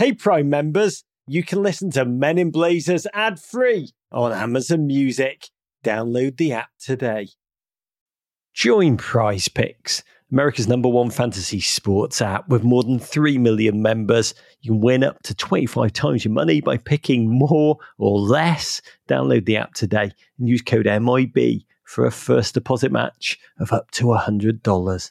Hey, Prime members, you can listen to Men in Blazers ad free on Amazon Music. Download the app today. Join Prize Picks, America's number one fantasy sports app with more than 3 million members. You can win up to 25 times your money by picking more or less. Download the app today and use code MIB for a first deposit match of up to $100.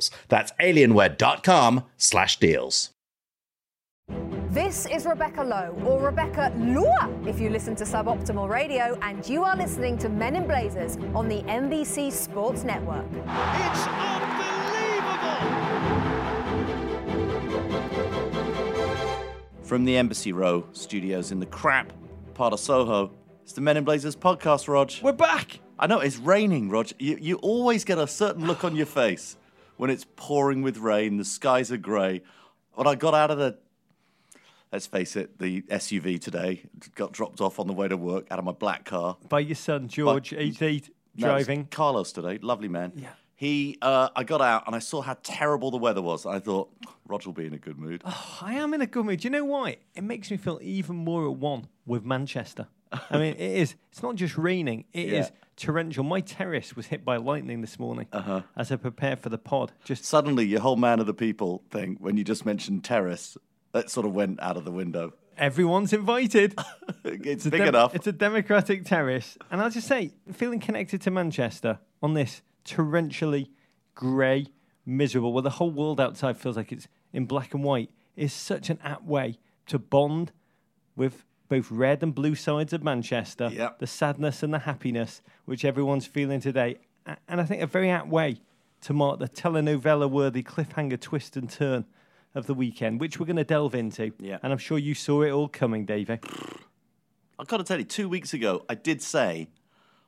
That's alienware.com slash deals. This is Rebecca Lowe, or Rebecca Lua, if you listen to Suboptimal Radio, and you are listening to Men in Blazers on the NBC Sports Network. It's unbelievable! From the Embassy Row studios in the crap part of Soho, it's the Men in Blazers podcast, Rog. We're back. I know it's raining, Rog. You, you always get a certain look on your face when it's pouring with rain, the skies are grey. When I got out of the, let's face it, the SUV today, got dropped off on the way to work out of my black car. By your son, George, 88, No, it's driving. Carlos today, lovely man. Yeah. He, uh, I got out and I saw how terrible the weather was. I thought, Rog will be in a good mood. I am in a good mood. Do you know why? It makes me feel even more at one with Manchester. I mean, it is. It's not just raining. It is Yeah. Torrential. My terrace was hit by lightning this morning uh-huh. as I prepared for the pod. Just Suddenly, your whole man of the people thing, when you just mentioned terrace, that sort of went out of the window. everyone's invited. it's a big enough. It's a democratic terrace, and I'll just say, feeling connected to Manchester on this torrentially grey, miserable, where the whole world outside feels like it's in black and white, is such an apt way to bond with both red and blue sides of Manchester. Yep. The sadness and the happiness which everyone's feeling today, and I think a very apt way to mark the telenovela-worthy cliffhanger twist and turn. Of the weekend, which we're going to delve into, Yeah. and I'm sure you saw it all coming, Davey. I've got to tell you, two weeks ago, I did say,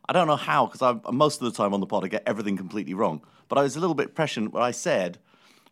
I don't know how, because most of the time on the pod I get everything completely wrong, but I was a little bit prescient where I said,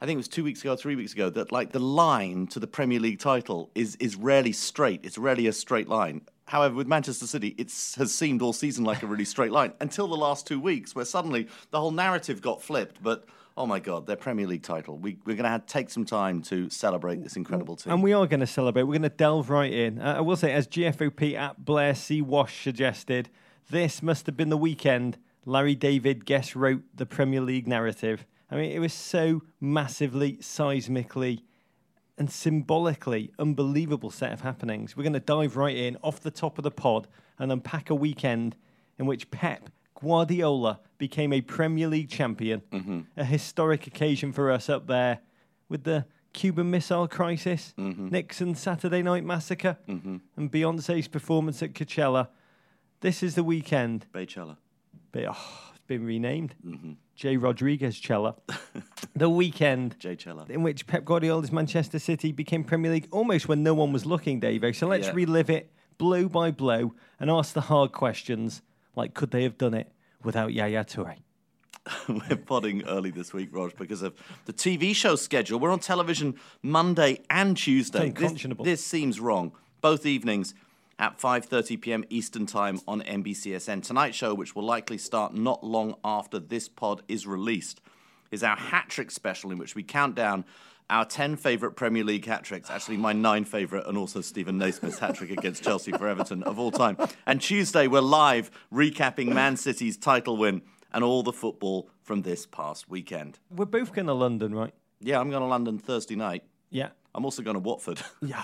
I think it was two weeks ago, three weeks ago, that like the line to the Premier League title is is rarely straight. It's rarely a straight line. However, with Manchester City, it has seemed all season like a really straight line until the last two weeks, where suddenly the whole narrative got flipped. But oh my God, their Premier League title! We, we're going to have take some time to celebrate this incredible team. And we are going to celebrate. We're going to delve right in. Uh, I will say, as GFOP at Blair C. Wash suggested, this must have been the weekend Larry David guest wrote the Premier League narrative. I mean, it was so massively, seismically, and symbolically unbelievable set of happenings. We're going to dive right in off the top of the pod and unpack a weekend in which Pep Guardiola became a Premier League champion, mm-hmm. a historic occasion for us up there with the Cuban Missile Crisis, mm-hmm. Nixon's Saturday Night Massacre, mm-hmm. and Beyonce's performance at Coachella. This is the weekend. Baychella. But, oh, been renamed. Mm-hmm. J. Rodriguez Cella. the weekend Jay Cella. in which Pep Guardiola's Manchester City became Premier League almost when no one was looking, Dave. So let's Yeah. relive it blow by blow and ask the hard questions like could they have done it without Yaya Toure? We're podding early this week, Rog, because of the TV show schedule. We're on television Monday and Tuesday. This, this seems wrong. Both evenings at 5:30 p.m. Eastern Time on NBCSN. Tonight show, which will likely start not long after this pod is released, is our hat trick special in which we count down our 10 favourite Premier League hat tricks, actually my nine favourite, and also Steven Naismith's hat trick against Chelsea for Everton of all time. And Tuesday, we're live recapping Man City's title win and all the football from this past weekend. We're both going to London, right? Yeah, I'm going to London Thursday night. Yeah. I'm also going to Watford, Yeah.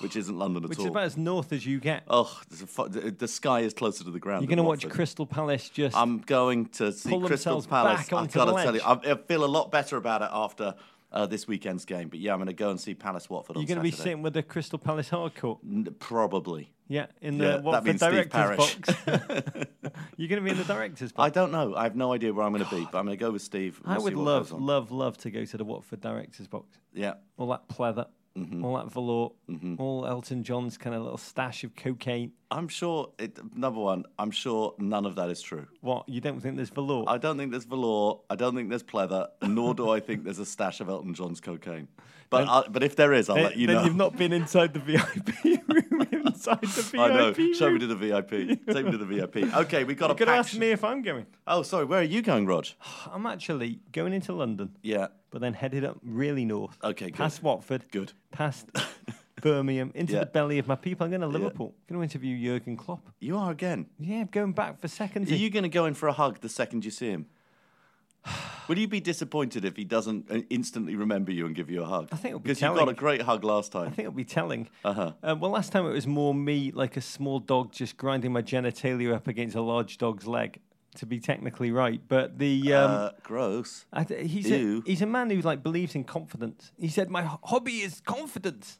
which isn't London at Which all. is about as north as you get. Oh, a the the sky is closer to the ground. You're going to watch Crystal Palace just. I'm going to see Crystal Palace. I've got to tell you. I, I feel a lot better about it after uh, this weekend's game. But yeah, I'm going to go and see Palace Watford you're going to be sitting with the Crystal Palace hardcore. N- Probably. Yeah, in the Yeah, that Watford director's box. you're going to be in the director's box. I don't know. I have no idea where I'm going to be, but I'm going to go with Steve. I, would love, love, love to go to the Watford director's box. Yeah. All that pleather. Mm-hmm. all that velour, mm-hmm. all Elton John's kind of little stash of cocaine. I'm sure, it, number one, I'm sure none of that is true. What, you don't think there's velour? I don't think there's velour. I don't think there's pleather, nor do I think there's a stash of Elton John's cocaine. But Then- I, but if there is, I'll then, let you then know. you've not been inside the VIP room, inside the VIP I know. room. Show me to the VIP. Take me to the VIP. Okay, we got a. You a could ask me if I'm going. Oh, sorry. Where are you going, Rog? I'm actually going into London, Yeah. But then headed up really north. Okay, good. Past Watford. Good. Past Birmingham, into Yeah. the belly of my people. I'm going to Liverpool. going to interview Jurgen Klopp. You are again. Yeah, I'm going back for seconds. Are you going to go in for a hug the second you see him? Will you be disappointed if he doesn't uh, instantly remember you and give you a hug? I think it'll be because you got telling. a great hug last time. I time. think it'll be telling. Uh-huh. Uh, well, last time it was more me, like a small dog, just grinding my genitalia up against a large dog's leg, to be technically right. But the um, uh, gross. I th- he's ew. a, he's a man who like believes in confidence. He said, "My ho- hobby is confidence,"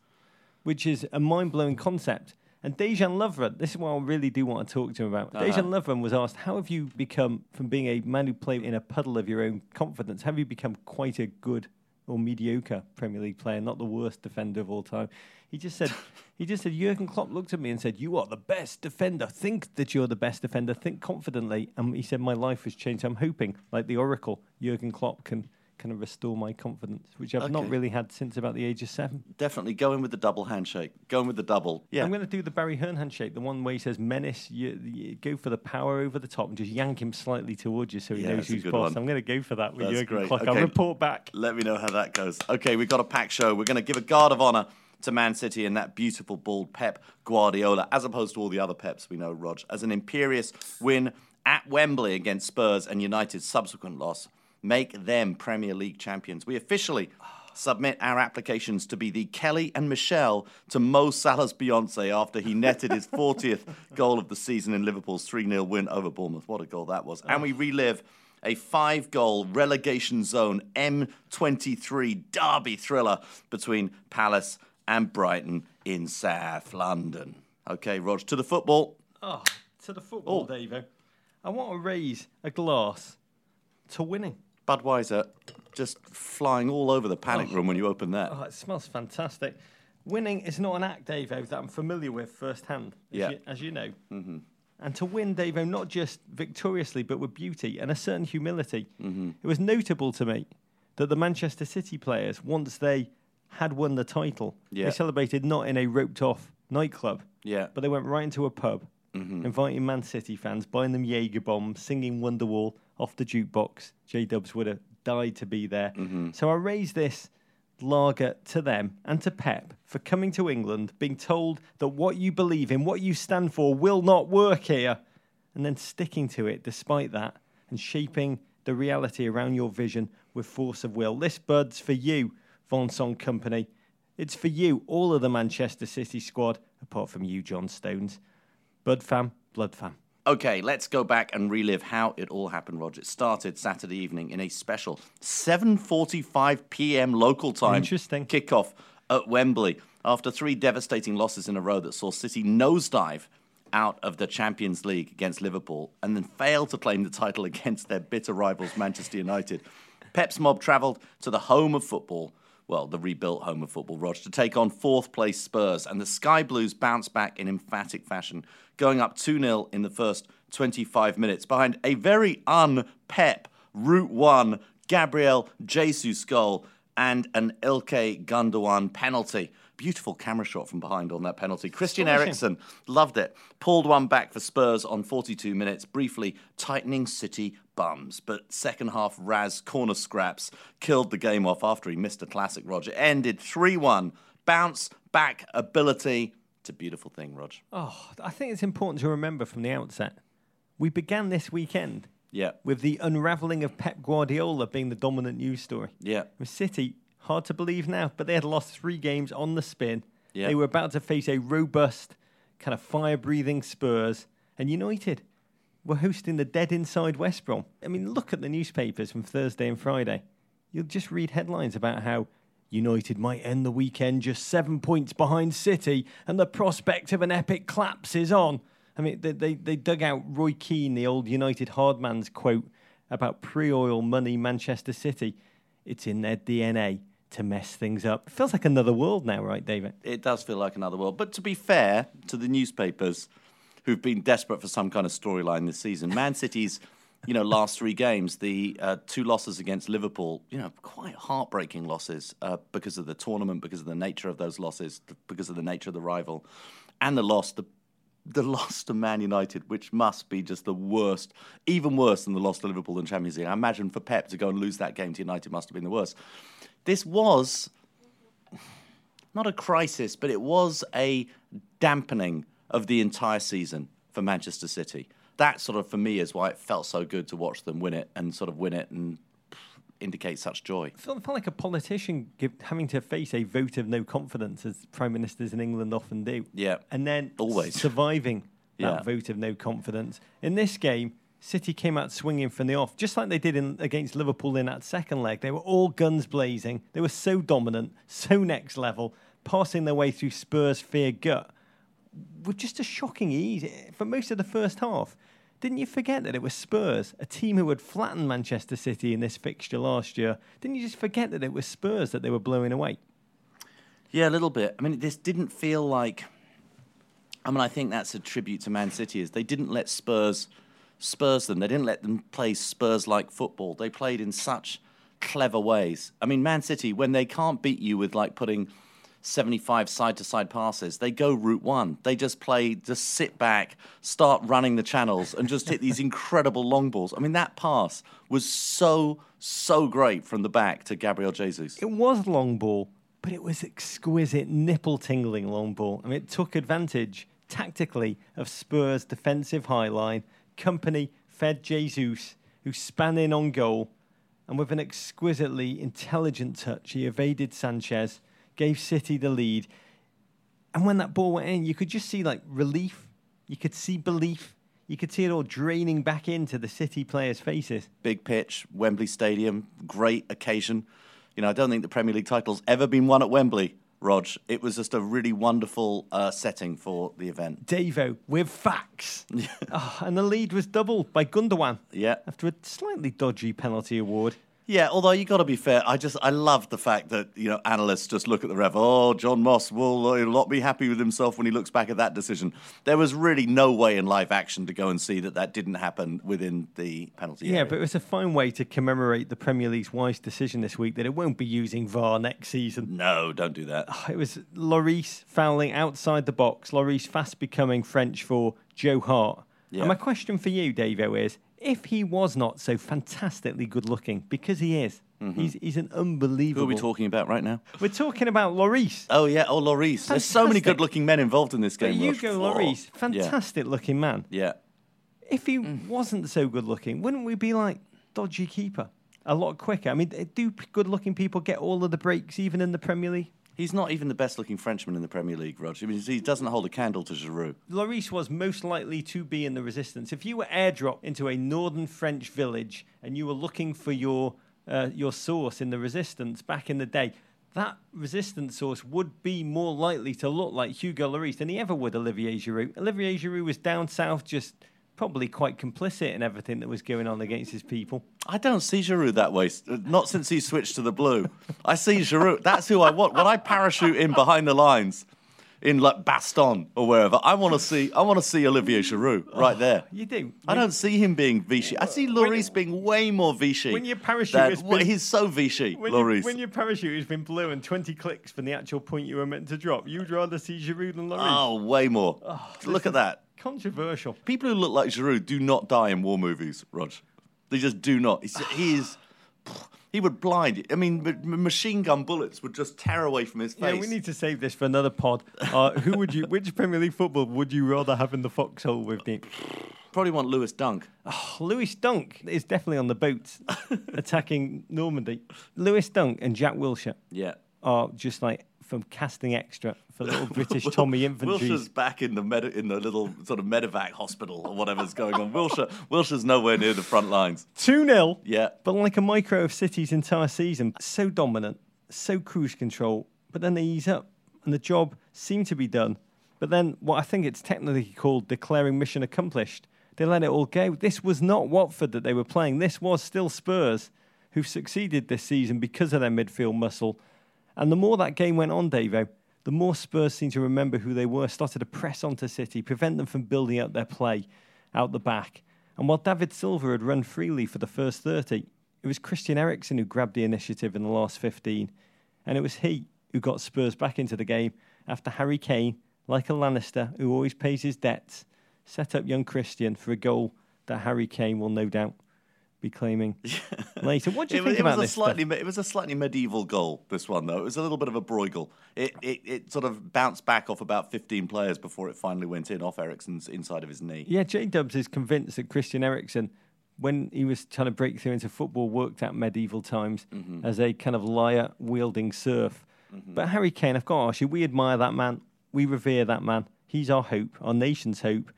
which is a mind blowing concept. And Dejan Lovren, this is what I really do want to talk to him about. Uh-huh. Dejan Lovren was asked, "How have you become from being a man who played in a puddle of your own confidence? Have you become quite a good or mediocre Premier League player, not the worst defender of all time?" He just said, "He just said Jurgen Klopp looked at me and said, "You are the best defender. Think that you're the best defender. Think confidently." And he said, "My life has changed. I'm hoping, like the Oracle, Jurgen Klopp can." Kind of restore my confidence, which I've not really had since about the age of seven. Definitely go in with the double handshake. Go in with the double. Yeah. I'm going to do the Barry Hearn handshake, the one where he says menace, you, you go for the power over the top and just yank him slightly towards you so he Yeah, knows who's boss. one. I'm going to go for that with That's Jurgen great. I'll Okay. report back. Let me know how that goes. Okay, we've got a packed show. We're going to give a guard of honour to Man City and that beautiful bald Pep Guardiola, as opposed to all the other Peps we know, Rog, as an imperious win at Wembley against Spurs and United's subsequent loss make them Premier League champions. We officially submit our applications to be the Kelly and Michelle to Mo Salah's Beyonce after he netted his 40th goal of the season in Liverpool's 3 0 win over Bournemouth. What a goal that was. And we relive a five goal relegation zone M23 derby thriller between Palace and Brighton in South London. Okay, Rog, to the football. Oh, to the football, Oh. Davo. I want to raise a glass to winning. Budweiser just flying all over the panic room when you open that. Oh, it smells fantastic. Winning is not an act, Davo, that I'm familiar with firsthand, as, Yeah. you, as you know. Mm-hmm. And to win, Davo, not just victoriously, but with beauty and a certain humility. Mm-hmm. It was notable to me that the Manchester City players, once they had won the title, Yeah. they celebrated not in a roped off nightclub, Yeah. but they went right into a pub, Mm-hmm. inviting Man City fans, buying them Jaeger bombs, singing Wonderwall off the jukebox. J Dubs would have died to be there. Mm-hmm. So I raise this lager to them and to Pep for coming to England, being told that what you believe in, what you stand for, will not work here, and then sticking to it despite that and shaping the reality around your vision with force of will. This Bud's for you, Vincent Kompany. It's for you, all of the Manchester City squad, apart from you, John Stones. Bud fam, blood fam. Okay, let's go back and relive how it all happened, Roger. It started Saturday evening in a special 7:45 p.m. local time Interesting. kickoff at Wembley after three devastating losses in a row that saw City nosedive out of the Champions League against Liverpool and then fail to claim the title against their bitter rivals Manchester United. Pep's mob travelled to the home of football, well, the rebuilt home of football, Rog, to take on fourth place Spurs, and the Sky Blues bounced back in emphatic fashion, going up 2 0 in the first 25 minutes behind a very un-Pep Route 1 Gabriel Jesus goal and an Ilkay Gundogan penalty. Beautiful camera shot from behind on that penalty. Christian. Eriksen loved it. Pulled one back for Spurs on 42 minutes, briefly tightening City bums. But second half Raz corner scraps killed the game off after he missed a classic, Roger. Ended 3 1. Bounce back ability. It's a beautiful thing, Roger. Oh, I think it's important to remember from the outset. We began this weekend Yeah. with the unravelling of Pep Guardiola being the dominant news story. Yeah. With City, hard to believe now, but they had lost three games on the spin. Yeah. They were about to face a robust, kind of fire breathing Spurs. And United were hosting the dead inside West Brom. I mean, look at the newspapers from Thursday and Friday. You'll just read headlines about how United might end the weekend just seven points behind City and the prospect of an epic collapse is on. I mean, they, they, they dug out Roy Keane, the old United hardman's quote about pre oil money Manchester City. It's in their DNA. to mess things up. It feels like another world now, right, David? It does feel like another world. But to be fair to the newspapers who've been desperate for some kind of storyline this season, Man City's you know, last three games, the uh, two losses against Liverpool, you know, quite heartbreaking losses uh, because of the tournament, because of the nature of those losses, because of the nature of the rival, and the loss, the the loss to Man United, which must be just the worst, even worse than the loss to Liverpool in Champions League. I imagine for Pep to go and lose that game to United must have been the worst. This was not a crisis, but it was a dampening of the entire season for Manchester City that sort of for me is why it felt so good to watch them win it and sort of win it and indicate such joy. It felt, like a politician give, having to face a vote of no confidence, as prime ministers in England often do. Yeah, and then always surviving that yeah. vote of no confidence. In this game, City came out swinging from the off, just like they did in, against Liverpool in that second leg. They were all guns blazing. They were so dominant, so next level, passing their way through Spurs' fear gut with just a shocking ease eh, for most of the first half. Didn't you forget that it was Spurs, a team who had flattened Manchester City in this fixture last year? Didn't you just forget that it was Spurs that they were blowing away? Yeah, a little bit. I mean, this didn't feel like. I mean, I think that's a tribute to Man City. Is they didn't let Spurs Spurs them. They didn't let them play Spurs-like football. They played in such clever ways. I mean, Man City when they can't beat you with like putting 75 side to side passes. They go route one. They just play, just sit back, start running the channels, and just hit these incredible long balls. I mean, that pass was so, so great from the back to Gabriel Jesus. It was long ball, but it was exquisite, nipple tingling long ball. I mean, it took advantage tactically of Spurs' defensive high line. Kompany fed Jesus, who span in on goal, and with an exquisitely intelligent touch, he evaded Sanchez gave City the lead. And when that ball went in, you could just see like relief. You could see belief. You could see it all draining back into the City players' faces. Big pitch, Wembley Stadium, great occasion. You know, I don't think the Premier League title's ever been won at Wembley, Rog. It was just a really wonderful uh, setting for the event. Devo with facts. oh, and the lead was doubled by Gundogan. Yeah. After a slightly dodgy penalty award. Yeah, although you got to be fair, I just I love the fact that you know analysts just look at the ref. Oh, John Moss will not be happy with himself when he looks back at that decision. There was really no way in live action to go and see that that didn't happen within the penalty. Yeah, area. but it was a fine way to commemorate the Premier League's wise decision this week that it won't be using VAR next season. No, don't do that. Ah, it was Lloris fouling outside the box. Lloris fast becoming French for Joe Hart. Yeah. And my question for you, Davo, is if he was not so fantastically good looking, because he is, mm-hmm. he's, he's an unbelievable. Who are we talking about right now? We're talking about Lloris. Oh, yeah. Oh, Lloris. Fantastic. There's so many good looking men involved in this game. But Hugo Lloris, fantastic yeah. looking man. Yeah. If he mm. wasn't so good looking, wouldn't we be like dodgy keeper? A lot quicker. I mean, do good looking people get all of the breaks even in the Premier League? He's not even the best looking Frenchman in the Premier League, Roger. I mean, he doesn't hold a candle to Giroud. Lloris was most likely to be in the resistance. If you were airdropped into a northern French village and you were looking for your, uh, your source in the resistance back in the day, that resistance source would be more likely to look like Hugo Lloris than he ever would Olivier Giroud. Olivier Giroud was down south just probably quite complicit in everything that was going on against his people. I don't see Giroud that way. Uh, not since he switched to the blue. I see Giroud. That's who I want. When I parachute in behind the lines, in like Bastogne or wherever, I want to see. I want to see Olivier Giroud oh, right oh, there. You do. I don't see him being Vichy. I see Lloris being way more Vichy. When your parachute has been, he's so Vichy, when Lloris. You, when your parachute has been blue and twenty clicks from the actual point you were meant to drop, you'd rather see Giroud than Lloris. Oh, way more. Oh, Look at that. Controversial. People who look like Giroud do not die in war movies, Rog. They just do not. He's, he is. He would blind. I mean, machine gun bullets would just tear away from his face. Yeah, we need to save this for another pod. Uh, who would you? Which Premier League football would you rather have in the foxhole with me? Probably want Lewis Dunk. Oh, Lewis Dunk is definitely on the boat attacking Normandy. Lewis Dunk and Jack Wilshere. Yeah. Are just like from casting extra for little British Tommy infantry. Wilshere's back in the med- in the little sort of medevac hospital or whatever's going on. Wilshere Wilshere's nowhere near the front lines. 2 0. Yeah. But like a micro of City's entire season, so dominant, so cruise control, but then they ease up and the job seemed to be done. But then what I think it's technically called declaring mission accomplished. They let it all go. This was not Watford that they were playing. This was still Spurs who've succeeded this season because of their midfield muscle And the more that game went on, Davo, the more Spurs seemed to remember who they were, started to press onto City, prevent them from building up their play out the back. And while David Silva had run freely for the first 30, it was Christian Eriksen who grabbed the initiative in the last 15. And it was he who got Spurs back into the game after Harry Kane, like a Lannister who always pays his debts, set up young Christian for a goal that Harry Kane will no doubt be claiming later. What do you it, think it about was a this? slightly stuff? it was a slightly medieval goal. This one though, it was a little bit of a Bruegel. It, it it sort of bounced back off about 15 players before it finally went in off Eriksen's inside of his knee. Yeah, J Dubs is convinced that Christian Eriksen, when he was trying to break through into football, worked at medieval times Mm-hmm. as a kind of lyre wielding serf. But Harry Kane, I've got to ask you, we admire that man. We revere that man. He's our hope, our nation's hope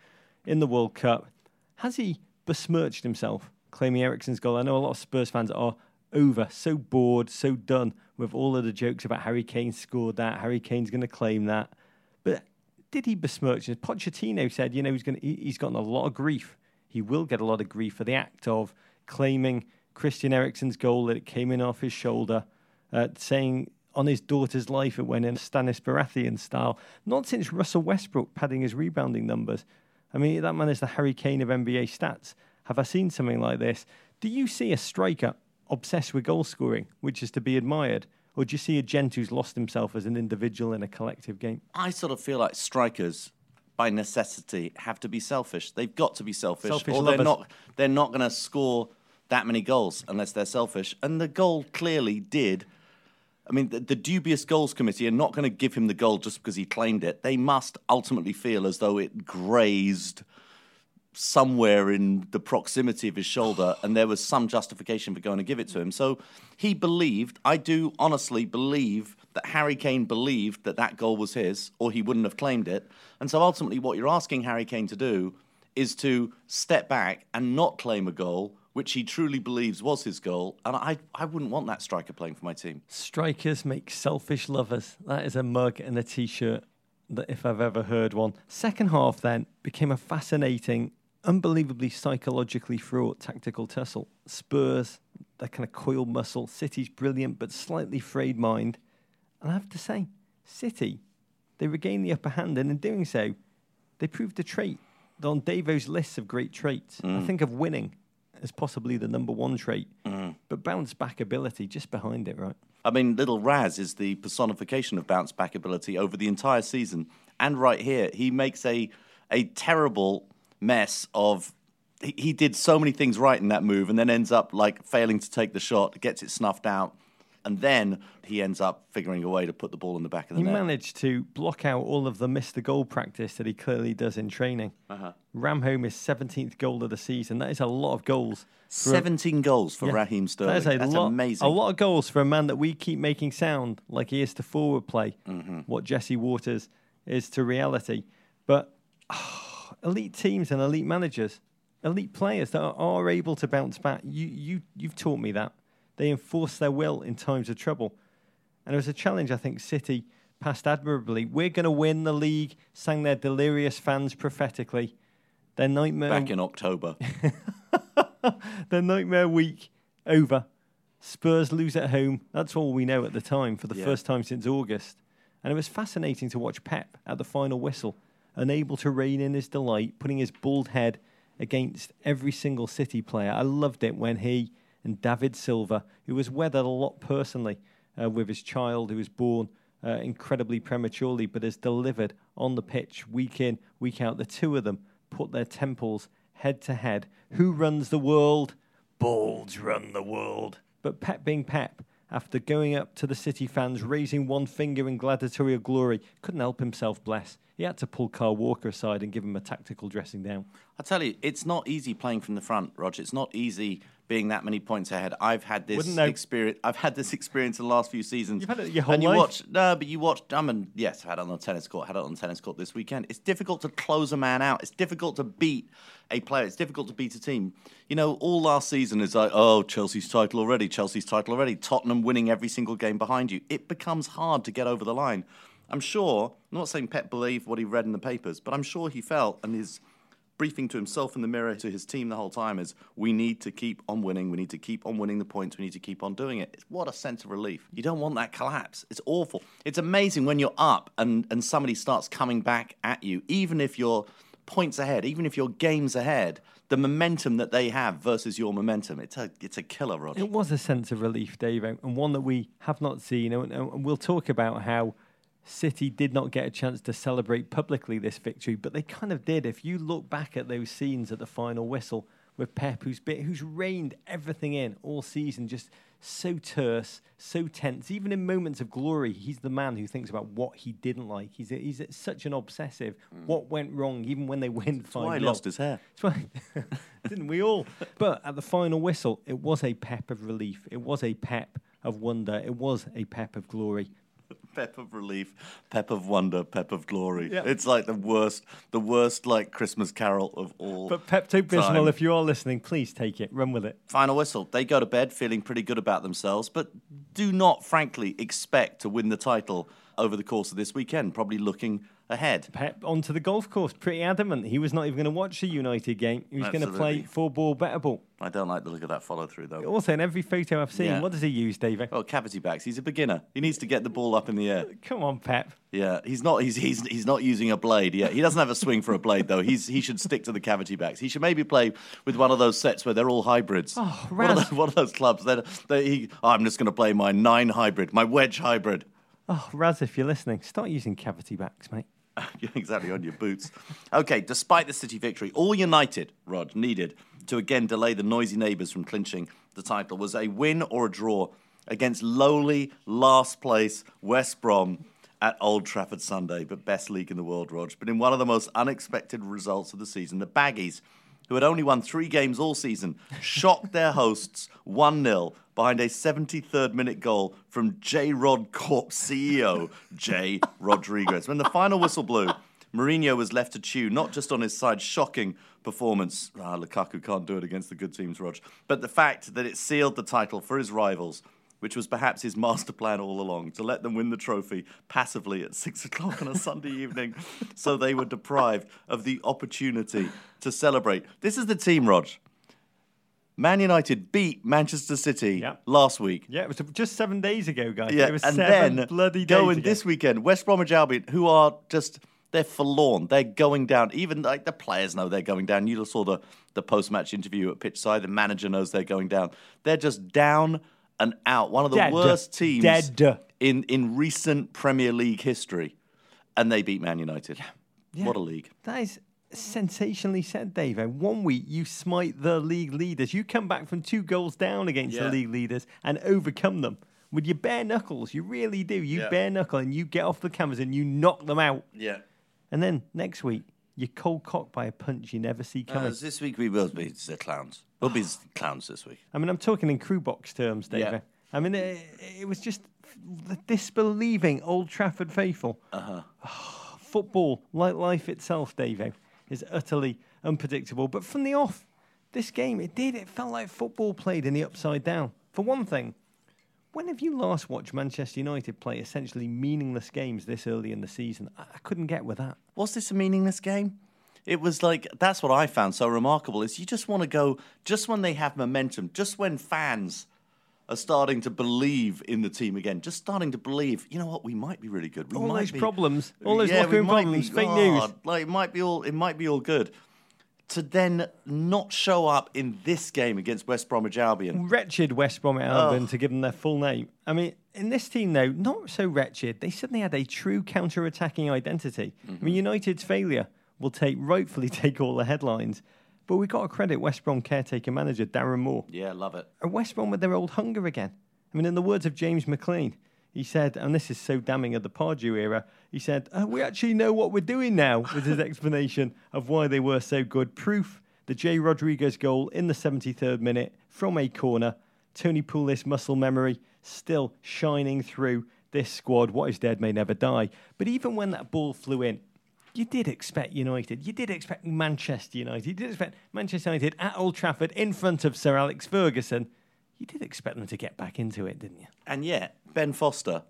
in the World Cup. Has he besmirched himself claiming Eriksen's goal? I know a lot of Spurs fans are over, so bored, so done with all of the jokes about Harry Kane scored that, Harry Kane's going to claim that. But did he besmirch it? Pochettino said, you know, he's going to, he's gotten a lot of grief. He will get a lot of grief for the act of claiming Christian Eriksen's goal that it came in off his shoulder, uh, saying on his daughter's life it went in Stannis Baratheon style. Not since Russell Westbrook padding his rebounding numbers. I mean, that man is the Harry Kane of NBA stats. Have I seen something like this? Do you see a striker obsessed with goal scoring, which is to be admired? Or do you see a gent who's lost himself as an individual in a collective game? I sort of feel like strikers, by necessity, have to be selfish. They've got to be selfish, Selfish or they're lovers. not. They're not going to score that many goals unless they're selfish. And the goal clearly did. I mean, the, the dubious goals committee are not going to give him the goal just because he claimed it. They must ultimately feel as though it grazed somewhere in the proximity of his shoulder, and there was some justification for going to give it to him. So he believed, I do honestly believe that Harry Kane believed that that goal was his, or he wouldn't have claimed it. And so ultimately, what you're asking Harry Kane to do is to step back and not claim a goal. Which he truly believes was his goal, and I, I wouldn't want that striker playing for my team. Strikers make selfish lovers. That is a mug and a t shirt that if I've ever heard one. Second half then became a fascinating, unbelievably psychologically fraught tactical tussle. Spurs, that kind of coiled muscle. City's brilliant but slightly frayed mind. And I have to say, City, they regained the upper hand, and in doing so, they proved a trait on Davo's list of great traits. I mm. think of winning as possibly the number one trait, mm. but bounce back ability just behind it, right? I mean, little Raz is the personification of bounce back ability over the entire season. And right here, he makes a a terrible mess of. He, he did so many things right in that move, and then ends up like failing to take the shot, gets it snuffed out, and then he ends up figuring a way to put the ball in the back of the He net. managed to block out all of the Mr. Goal practice that he clearly does in training. Uh-huh. Ram home his 17th goal of the season. That is a lot of goals. for a- 17 goals for Yeah. Raheem Sterling. That is a That's lot, amazing. A lot of goals for a man that we keep making sound like he is to forward play, Mm-hmm. what Jesse Waters is to reality. But ah, elite teams and elite managers, elite players that are, are able to bounce back. You, you, you've taught me that. They enforce their will in times of trouble. And it was a challenge I think City passed admirably. We're going to win the league, sang their delirious fans prophetically. Their nightmare Back in October. their nightmare week over. Spurs lose at home. That's all we know at the time for the Yeah. first time since August. And it was fascinating to watch Pep at the final whistle, unable to rein in his delight, putting his bald head against every single City player. I loved it when he and David Silva, who was weathered a lot personally uh, with his child who was born uh, incredibly prematurely, but has delivered on the pitch week in, week out. The two of them put their temples head to head. Who runs the world? Balds run the world. But Pep being Pep, after going up to the City fans, raising one finger in gladiatorial glory, couldn't help himself, bless. He had to pull Kyle Walker aside and give him a tactical dressing down. I tell you, it's not easy playing from the front, Roger. It's not easy being that many points ahead. I've had this Wouldn't experience. I've had this experience in the last few seasons. You've had it your whole and you life. watch no, but you watch. I mean, yes, I had it on the tennis court. Had it on the tennis court this weekend. It's difficult to close a man out. It's difficult to beat a player. It's difficult to beat a team. You know, all last season is like, oh, Chelsea's title already. Chelsea's title already. Tottenham winning every single game behind you. It becomes hard to get over the line. I'm sure. I'm not saying Pep believed what he read in the papers, but I'm sure he felt and his briefing to himself in the mirror, to his team the whole time is we need to keep on winning. We need to keep on winning the points. We need to keep on doing it. What a sense of relief. You don't want that collapse. It's awful. It's amazing when you're up and, and somebody starts coming back at you, even if you're points ahead, even if you're games ahead, the momentum that they have versus your momentum, it's a, it's a killer, Rod. It was a sense of relief, Dave, and one that we have not seen. And we'll talk about how City did not get a chance to celebrate publicly this victory, but they kind of did. If you look back at those scenes at the final whistle with Pep, who's been, who's reined everything in all season, just so terse, so tense. Even in moments of glory, he's the man who thinks about what he didn't like. He's a, he's a, such an obsessive. Mm. What went wrong, even when they win five. Why he lost his hair. Didn't we all? But at the final whistle, it was a pep of relief. It was a pep of wonder. It was a pep of glory. Pep of relief, pep of wonder, pep of glory. It's like the worst, the worst like Christmas carol of all. But Pepto Bismol, if you are listening, please take it, run with it. Final whistle. They go to bed feeling pretty good about themselves, but do not, frankly, expect to win the title over the course of this weekend. Probably looking ahead. Pep onto the golf course, pretty adamant. He was not even going to watch the United game. He was going to play four ball, better ball. I don't like the look of that follow through, though. Also, in every photo I've seen, yeah. what does he use, David? Oh, cavity backs. He's a beginner. He needs to get the ball up in the air. Come on, Pep. Yeah, he's not. He's he's he's not using a blade. Yeah, he doesn't have a swing for a blade though. He's he should stick to the cavity backs. He should maybe play with one of those sets where they're all hybrids. Oh, Raz. One of those, one of those clubs. That he. Oh, I'm just going to play my nine hybrid, my wedge hybrid. Oh, Raz, if you're listening, start using cavity backs, mate. exactly on your boots. Okay, despite the City victory, all United, Rod, needed to again delay the noisy neighbours from clinching the title was a win or a draw against lowly last place West Brom at Old Trafford Sunday, but best league in the world, Rog. But in one of the most unexpected results of the season, the Baggies, who had only won three games all season, shocked their hosts 1 0 behind a 73rd minute goal from J Rod Corp CEO, Jay Rodriguez. When the final whistle blew, Mourinho was left to chew, not just on his side's shocking performance. Ah, Lukaku can't do it against the good teams, Rog. But the fact that it sealed the title for his rivals, which was perhaps his master plan all along, to let them win the trophy passively at six o'clock on a Sunday evening, so they were deprived of the opportunity to celebrate. This is the team, Rog, Man United beat Manchester City last week. Yeah, it was just seven days ago, guys. Yeah, and then bloody going ago. this weekend, West Bromwich Albion, who are just they're forlorn. They're going down. Even like the players know they're going down. You saw the the post match interview at pitchside. The manager knows they're going down. They're just down and out. One of the Dead. worst teams Dead. in in recent Premier League history, and they beat Man United. Yeah. Yeah. What a league! That is sensationally said, Dave. One week you smite the league leaders. You come back from two goals down against yeah. the league leaders and overcome them with your bare knuckles. You really do. You yeah. bare knuckle and you get off the cameras and you knock them out. Yeah. And then next week you're cold cocked by a punch you never see uh, coming. Uh, this week we will be the clowns. We'll be clowns this week. I mean, I'm talking in crew box terms, Dave. Yeah. I mean, it, it was just the disbelieving Old Trafford faithful. Uh-huh. football, like life itself, Dave is utterly unpredictable. But from the off, this game, it did. It felt like football played in the upside down. For one thing, when have you last watched Manchester United play essentially meaningless games this early in the season? I couldn't get with that. Was this a meaningless game? It was like that's what I found so remarkable is you just want to go just when they have momentum, just when fans are starting to believe in the team again, just starting to believe, you know what, we might be really good. We all might those be, problems, all those yeah, locker room problems, be, fake oh, news. Like it might be all, it might be all good. To then not show up in this game against West Bromwich Albion, wretched West Bromwich Albion, oh. to give them their full name. I mean, in this team though, not so wretched. They suddenly had a true counter-attacking identity. Mm-hmm. I mean, United's failure will take rightfully take all the headlines. But we've got to credit West Brom caretaker manager Darren Moore. Yeah, love it. And West Brom with their old hunger again. I mean, in the words of James McLean, he said, and this is so damning of the Pardew era, he said, uh, We actually know what we're doing now, with his explanation of why they were so good. Proof the J. Rodriguez goal in the 73rd minute from a corner. Tony Pulis muscle memory still shining through this squad. What is dead may never die. But even when that ball flew in, you did expect United. You did expect Manchester United. You did expect Manchester United at Old Trafford in front of Sir Alex Ferguson. You did expect them to get back into it, didn't you? And yet, Ben Foster,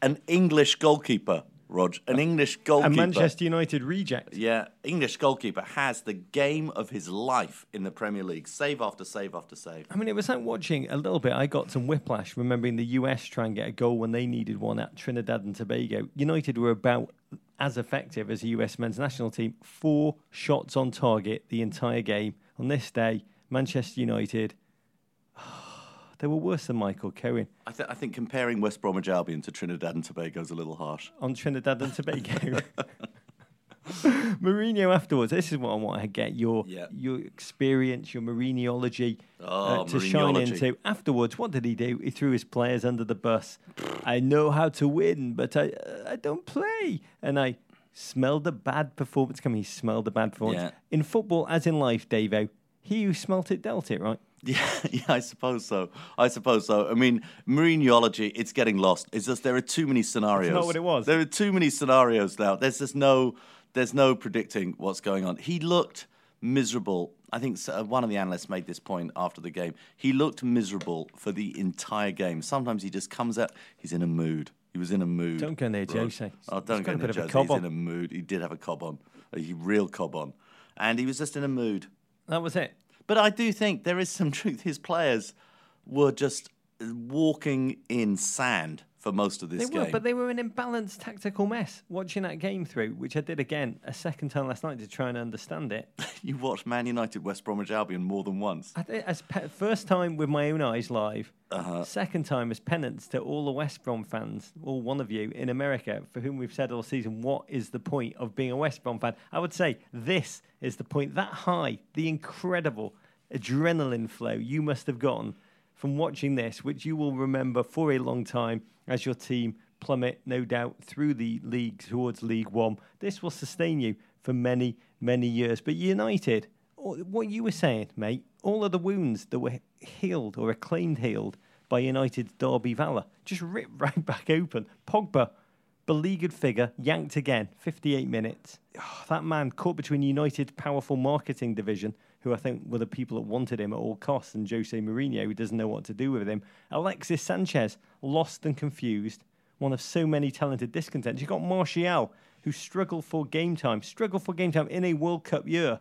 an English goalkeeper, Rog. An English A goalkeeper. Manchester United reject. Yeah, English goalkeeper has the game of his life in the Premier League. Save after save after save. I mean, it was like watching a little bit. I got some whiplash remembering the US try and get a goal when they needed one at Trinidad and Tobago. United were about as effective as the US men's national team. Four shots on target the entire game. On this day, Manchester United, they were worse than Michael Cohen. I, th- I think comparing West Bromwich Albion to Trinidad and Tobago is a little harsh. on Trinidad and Tobago. Mourinho afterwards. This is what I want to get your Yeah. your experience, your Mourinhology Oh, to shine into. Afterwards, what did he do? He threw his players under the bus. I know how to win, but I uh, I don't play, and I smelled a bad performance coming. He smelled a bad performance Yeah. in football, as in life, Davo. He who smelt it dealt it, right? Yeah, yeah, I suppose so. I suppose so. I mean, Mourinhology, it's getting lost. It's just there are too many scenarios. Not what it was. There are too many scenarios now. There's just no, there's no predicting what's going on. He looked miserable. I think uh, one of the analysts made this point after the game. He looked miserable for the entire game. Sometimes he just comes out. He's in a mood. He was in a mood. Don't go near. Jose. Oh, don't got go a near bit of a Jose. He's on. in a mood. He did have a cob on, a real cob on, and he was just in a mood. That was it. But I do think there is some truth. His players were just walking in sand for most of this They were, but they were an imbalanced tactical mess. Watching that game through, which I did again a second time last night to try and understand it. you watched Man United, West Bromwich Albion more than once. I think as pe- first time with my own eyes live. Uh-huh. Second time as penance to all the West Brom fans, all one of you in America, for whom we've said all season, what is the point of being a West Brom fan? I would say this is the point. That high, the incredible adrenaline flow you must have gotten from watching this, which you will remember for a long time as your team plummet, no doubt, through the league towards League One. This will sustain you for many, many years. But United, what you were saying, mate, all of the wounds that were healed or acclaimed healed by United's Derby Valor just ripped right back open. Pogba, beleaguered figure, yanked again, 58 minutes. Oh, that man caught between United's powerful marketing division, who I think were the people that wanted him at all costs, and Jose Mourinho, who doesn't know what to do with him. Alexis Sanchez, lost and confused, one of so many talented discontents. You've got Martial, who struggled for game time, struggled for game time in a World Cup year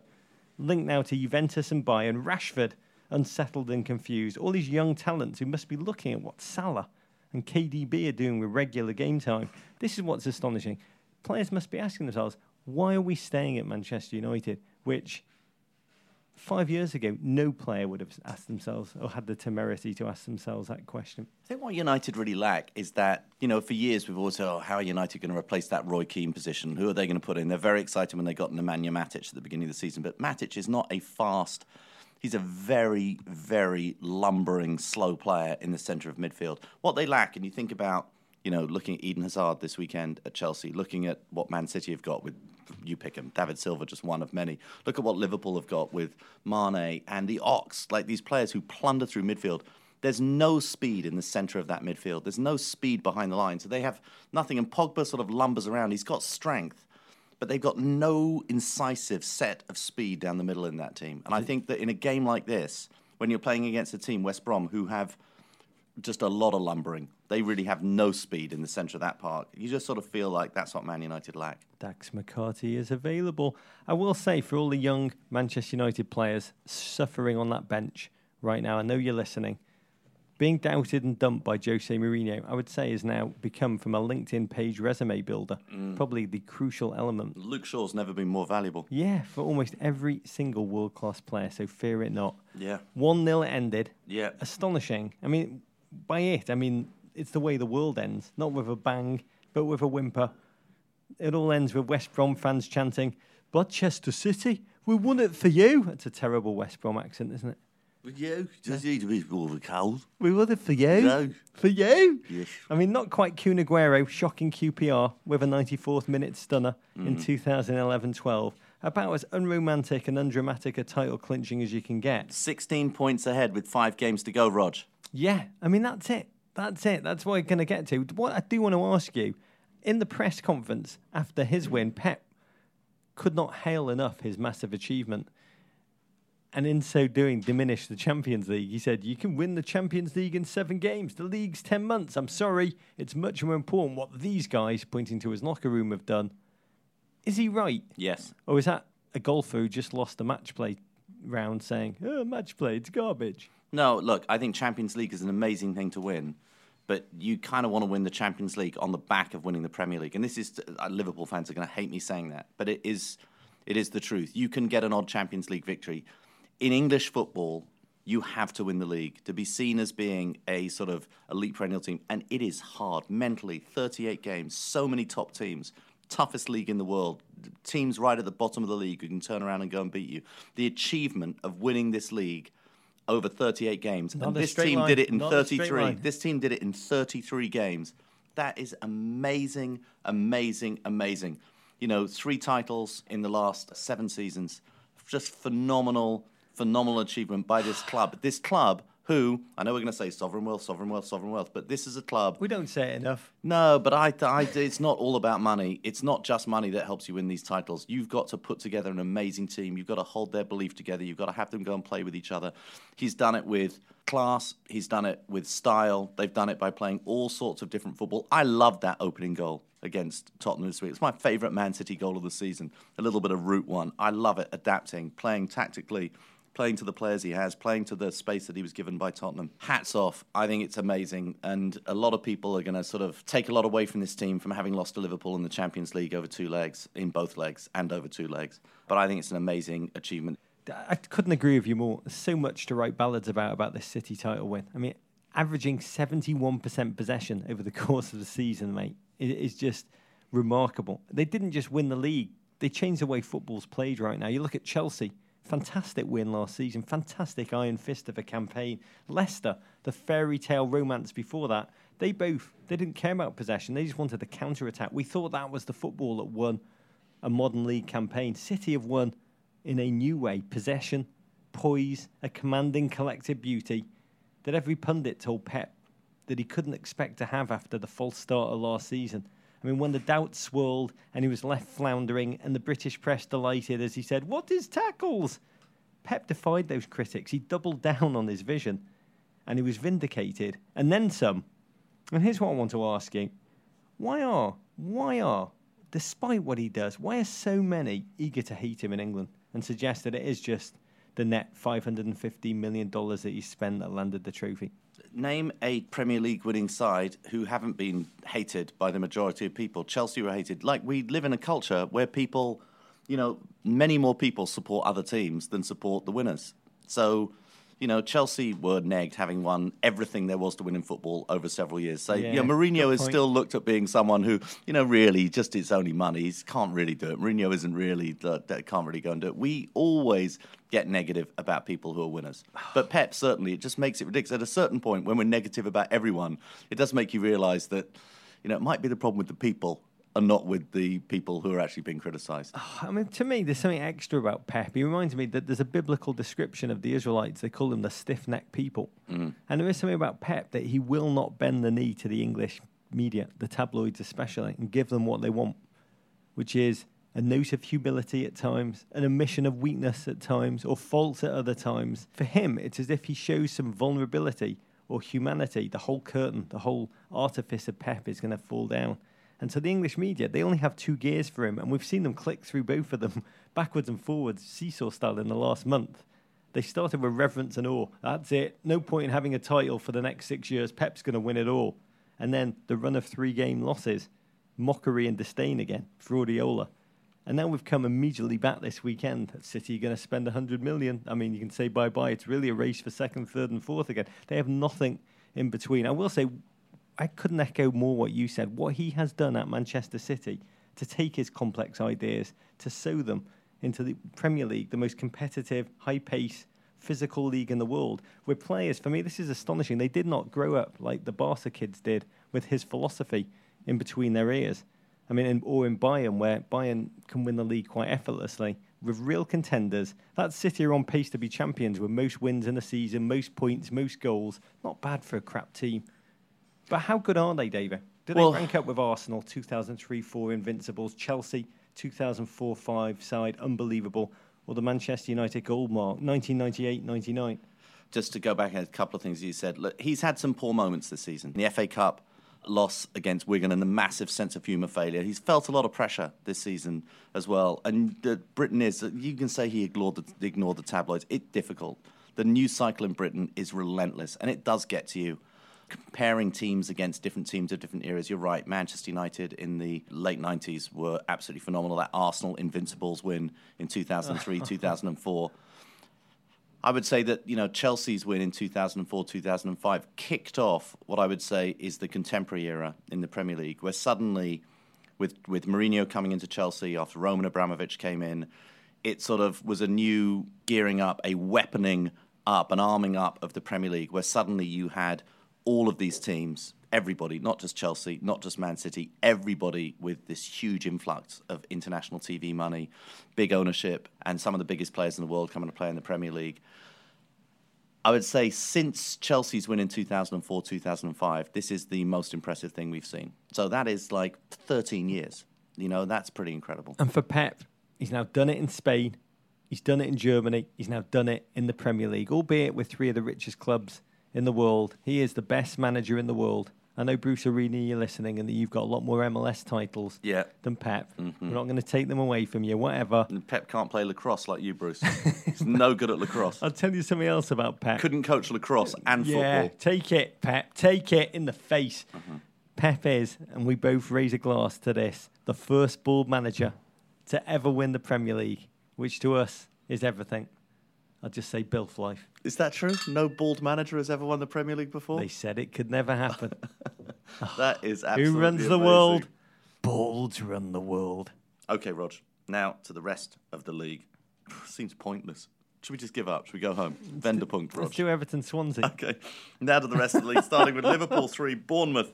linked now to Juventus and Bayern. Rashford, unsettled and confused. All these young talents who must be looking at what Salah and KDB are doing with regular game time. This is what's astonishing. Players must be asking themselves, why are we staying at Manchester United? Which five years ago, no player would have asked themselves or had the temerity to ask themselves that question. I think what United really lack is that, you know, for years we've always said, oh, how are United going to replace that Roy Keane position? Who are they going to put in? They're very excited when they got Nemanja Matic at the beginning of the season, but Matic is not a fast, he's a very, very lumbering, slow player in the centre of midfield. What they lack, and you think about, you know, looking at Eden Hazard this weekend at Chelsea, looking at what Man City have got with, you pick him, David Silva, just one of many. Look at what Liverpool have got with Mane and the Ox, like these players who plunder through midfield. There's no speed in the centre of that midfield. There's no speed behind the line. So they have nothing. And Pogba sort of lumbers around. He's got strength, but they've got no incisive set of speed down the middle in that team. And I think that in a game like this, when you're playing against a team, West Brom, who have just a lot of lumbering, they really have no speed in the centre of that park. You just sort of feel like that's what Man United lack. Dax McCarty is available. I will say for all the young Manchester United players suffering on that bench right now, I know you're listening. Being doubted and dumped by Jose Mourinho, I would say, has now become from a LinkedIn page resume builder, mm. probably the crucial element. Luke Shaw's never been more valuable. Yeah, for almost every single world class player, so fear it not. Yeah. 1 0 ended. Yeah. Astonishing. I mean, by it, I mean, it's the way the world ends, not with a bang, but with a whimper. It all ends with West Brom fans chanting, Manchester City, we won it for you. It's a terrible West Brom accent, isn't it? For Yeah, just need to be more of a cold. We won it for you. No. For you? Yes. I mean, not quite Kun Aguero shocking QPR with a 94th minute stunner in mm. 2011 12. About as unromantic and undramatic a title clinching as you can get. 16 points ahead with five games to go, Rog. Yeah, I mean that's it. That's it. That's what we're going to get to. What I do want to ask you, in the press conference after his win, Pep could not hail enough his massive achievement. and in so doing, diminish the Champions League. He said, You can win the Champions League in seven games. The league's 10 months. I'm sorry. It's much more important what these guys, pointing to his locker room, have done. Is he right? Yes. Or is that a golfer who just lost a match play round saying, Oh, match play, it's garbage? No, look, I think Champions League is an amazing thing to win, but you kind of want to win the Champions League on the back of winning the Premier League. And this is uh, Liverpool fans are going to hate me saying that, but it is it is the truth. You can get an odd Champions League victory. In English football, you have to win the league to be seen as being a sort of elite perennial team, and it is hard mentally. 38 games, so many top teams toughest league in the world, teams right at the bottom of the league who can turn around and go and beat you. The achievement of winning this league over 38 games, Not and this team line. did it in Not 33. This team did it in 33 games. That is amazing, amazing, amazing. You know, three titles in the last seven seasons. Just phenomenal, phenomenal achievement by this club. This club, who I know we're going to say sovereign wealth, sovereign wealth, sovereign wealth, but this is a club We don't say it enough. no, but I, I, it's not all about money. It's not just money that helps you win these titles. You've got to put together an amazing team. You've got to hold their belief together. You've got to have them go and play with each other. He's done it with class. He's done it with style. They've done it by playing all sorts of different football. I love that opening goal against Tottenham this week. It's my favourite Man City goal of the season. A little bit of route one. I love it. Adapting, playing tactically playing to the players he has, playing to the space that he was given by Tottenham. Hats off. I think it's amazing. And a lot of people are going to sort of take a lot away from this team from having lost to Liverpool in the Champions League over two legs, in both legs, and over two legs. But I think it's an amazing achievement. I couldn't agree with you more. There's so much to write ballads about about this City title win. I mean, averaging 71% possession over the course of the season, mate, is just remarkable. They didn't just win the league, they changed the way football's played right now. You look at Chelsea, fantastic win last season, fantastic iron fist of a campaign. Leicester, the fairy tale romance before that, they both they didn't care about possession. They just wanted the counter attack. We thought that was the football that won a modern league campaign. City have won in a new way possession, poise, a commanding collective beauty that every pundit told Pep that he couldn't expect to have after the false start of last season. I mean, when the doubts swirled and he was left floundering, and the British press delighted as he said, What is tackles? Pep defied those critics. He doubled down on his vision and he was vindicated, and then some. And here's what I want to ask you why are, why are, despite what he does, why are so many eager to hate him in England and suggest that it is just the net $550 million that he spent that landed the trophy? Name a Premier League winning side who haven't been hated by the majority of people. Chelsea were hated. Like, we live in a culture where people, you know, many more people support other teams than support the winners. So, you know, Chelsea were negged having won everything there was to win in football over several years. So, Yeah, you know, Mourinho is point. still looked at being someone who, you know, really just it's only money. He can't really do it. Mourinho isn't really, uh, can't really go and do it. We always get negative about people who are winners. But Pep, certainly, it just makes it ridiculous. At a certain point, when we're negative about everyone, it does make you realise that, you know, it might be the problem with the people and not with the people who are actually being criticised. Ah, I mean, to me, there's something extra about Pep. He reminds me that there's a biblical description of the Israelites. They call them the stiff necked people. Mm. And there is something about Pep that he will not bend the knee to the English media, the tabloids especially, and give them what they want, which is a note of humility at times, an admission of weakness at times, or faults at other times. For him, it's as if he shows some vulnerability or humanity. The whole curtain, the whole artifice of Pep is going to fall down. And so the English media, they only have two gears for him, and we've seen them click through both of them backwards and forwards, seesaw style, in the last month. They started with reverence and awe. That's it. No point in having a title for the next six years. Pep's going to win it all. And then the run of three game losses, mockery and disdain again for Guardiola. And now we've come immediately back this weekend. City going to spend 100 million. I mean, you can say bye bye. It's really a race for second, third, and fourth again. They have nothing in between. I will say, I couldn't echo more what you said. What he has done at Manchester City to take his complex ideas, to sow them into the Premier League, the most competitive, high pace, physical league in the world, with players, for me, this is astonishing. They did not grow up like the Barca kids did with his philosophy in between their ears. I mean, in, or in Bayern, where Bayern can win the league quite effortlessly with real contenders. That City are on pace to be champions with most wins in a season, most points, most goals. Not bad for a crap team. But how good are they, David? Do they Well- rank up with Arsenal, 2003 4 Invincibles, Chelsea, 2004 5 side, unbelievable? or the Manchester United goal mark, 1998 99. Just to go back a couple of things you said, look, he's had some poor moments this season. The FA Cup loss against Wigan and the massive sense of humour failure. He's felt a lot of pressure this season as well. And the Britain is, you can say he ignored the, ignored the tabloids. It's difficult. The news cycle in Britain is relentless and it does get to you. Comparing teams against different teams of different eras, you're right. Manchester United in the late 90s were absolutely phenomenal. That Arsenal Invincibles win in 2003, 2004 I would say that you know Chelsea's win in 2004 2005 kicked off what I would say is the contemporary era in the Premier League, where suddenly, with with Mourinho coming into Chelsea after Roman Abramovich came in, it sort of was a new gearing up, a weaponing up, an arming up of the Premier League, where suddenly you had all of these teams everybody, not just Chelsea, not just Man City, everybody with this huge influx of international TV money, big ownership, and some of the biggest players in the world coming to play in the Premier League. I would say since Chelsea's win in 2004 2005, this is the most impressive thing we've seen. So that is like 13 years. You know, that's pretty incredible. And for Pep, he's now done it in Spain, he's done it in Germany, he's now done it in the Premier League, albeit with three of the richest clubs in the world. He is the best manager in the world. I know Bruce Arena, you're listening, and that you've got a lot more MLS titles yeah. than Pep. Mm-hmm. We're not going to take them away from you, whatever. And Pep can't play lacrosse like you, Bruce. He's no good at lacrosse. I'll tell you something else about Pep. Couldn't coach lacrosse and yeah, football. Take it, Pep. Take it in the face. Mm-hmm. Pep is, and we both raise a glass to this, the first bald manager to ever win the Premier League, which to us is everything. I'll just say Bill life. Is that true? No bald manager has ever won the Premier League before? They said it could never happen. that is absolutely Who runs amazing. the world? Balds run the world. Okay, Rog. Now to the rest of the league. Seems pointless. Should we just give up? Should we go home? Venderpunkt, Rog. Let's do Everton Swansea. Okay. Now to the rest of the league, starting with Liverpool 3, Bournemouth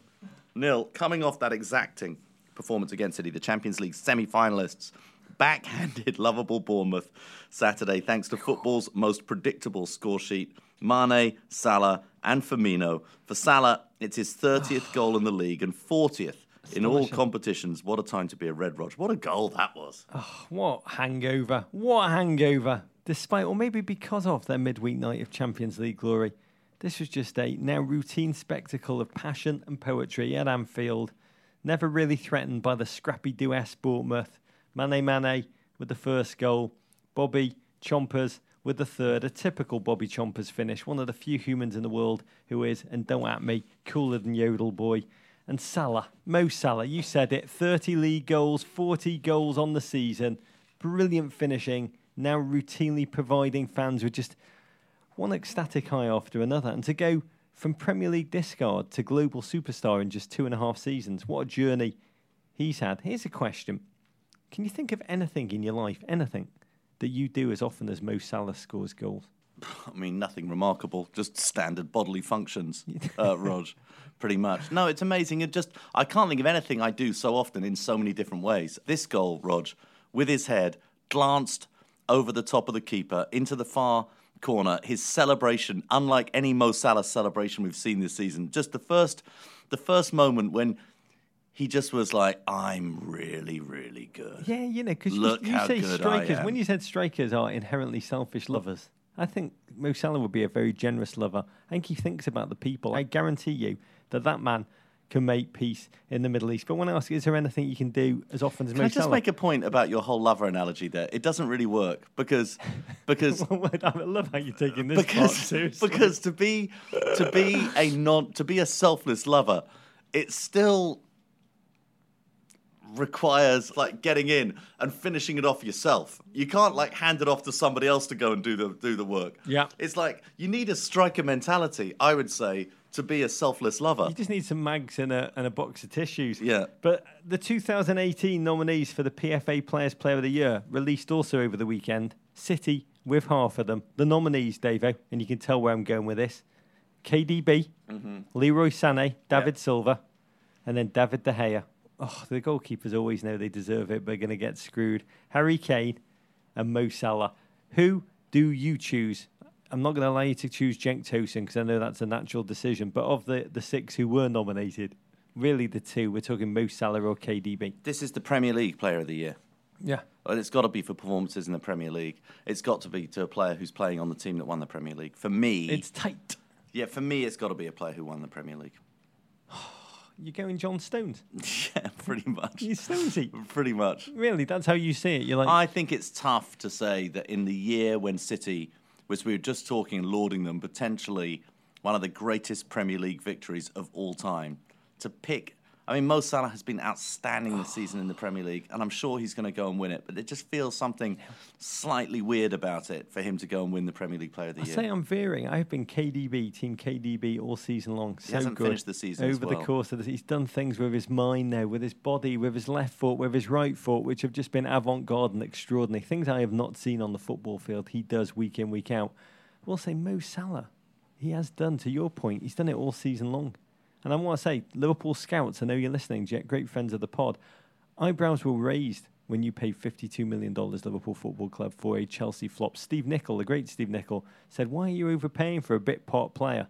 nil. Coming off that exacting performance against City, the Champions League semi finalists backhanded lovable Bournemouth Saturday thanks to football's most predictable score sheet. Mane, Salah, and Firmino. For Salah, it's his 30th goal in the league and 40th in all competitions. What a time to be a Red Rog. What a goal that was. Oh, what hangover. What a hangover. Despite, or maybe because of their midweek night of Champions League glory, this was just a now routine spectacle of passion and poetry at Anfield, never really threatened by the scrappy duet Bournemouth. Mane Mane with the first goal, Bobby Chompers with the third, a typical Bobby Chompers finish, one of the few humans in the world who is, and don't at me, cooler than Yodel Boy. And Salah, Mo Salah, you said it, 30 league goals, 40 goals on the season, brilliant finishing, now routinely providing fans with just one ecstatic high after another. And to go from Premier League discard to global superstar in just two and a half seasons, what a journey he's had. Here's a question can you think of anything in your life, anything, that you do as often as Mo Salah scores goals? I mean, nothing remarkable, just standard bodily functions, uh, Rog, pretty much. No, it's amazing. It just, I can't think of anything I do so often in so many different ways. This goal, Rog, with his head, glanced over the top of the keeper into the far corner. His celebration, unlike any Mo Salah celebration we've seen this season, just the first, the first moment when he just was like, I'm really, really good. Yeah, you know, because you, you say strikers. When you said strikers are inherently selfish lovers, I think Mo Salah would be a very generous lover. I think he thinks about the people. I guarantee you that that man can make peace in the Middle East. But when I ask, is there anything you can do as often as can Mo I just Salah? make a point about your whole lover analogy there? It doesn't really work because because I love how you're taking this because, because to be to be a non to be a selfless lover, it's still requires like getting in and finishing it off yourself. You can't like hand it off to somebody else to go and do the do the work. Yeah. It's like you need a striker mentality, I would say, to be a selfless lover. You just need some mags and a and a box of tissues. Yeah. But the 2018 nominees for the PFA Players Player of the Year released also over the weekend. City with half of them. The nominees, Davo, and you can tell where I'm going with this. KDB, mm-hmm. Leroy Sané, David yeah. Silva, and then David De Gea oh, the goalkeepers always know they deserve it, but are going to get screwed. Harry Kane and Mo Salah. Who do you choose? I'm not going to allow you to choose Cenk Tosun because I know that's a natural decision. But of the, the six who were nominated, really the two, we're talking Mo Salah or KDB. This is the Premier League Player of the Year. Yeah. And It's got to be for performances in the Premier League. It's got to be to a player who's playing on the team that won the Premier League. For me, It's tight. yeah, for me, it's got to be a player who won the Premier League. You're going John Stones. yeah, pretty much. You're Stonesy. Pretty much. Really, that's how you see it. You're like, I think it's tough to say that in the year when City, which we were just talking lauding them, potentially one of the greatest Premier League victories of all time, to pick. I mean, Mo Salah has been outstanding this season in the Premier League, and I'm sure he's going to go and win it. But it just feels something slightly weird about it for him to go and win the Premier League Player of the I Year. I say I'm veering. I've been KDB, Team KDB all season long. So he hasn't good. finished the season as Over well. the course of this, he's done things with his mind now, with his body, with his left foot, with his right foot, which have just been avant-garde and extraordinary. Things I have not seen on the football field. He does week in, week out. We'll say Mo Salah. He has done, to your point, he's done it all season long. And I want to say, Liverpool scouts, I know you're listening, Jet, great friends of the pod. Eyebrows were raised when you paid $52 million Liverpool Football Club for a Chelsea flop. Steve Nicol, the great Steve Nicol, said, Why are you overpaying for a bit part player?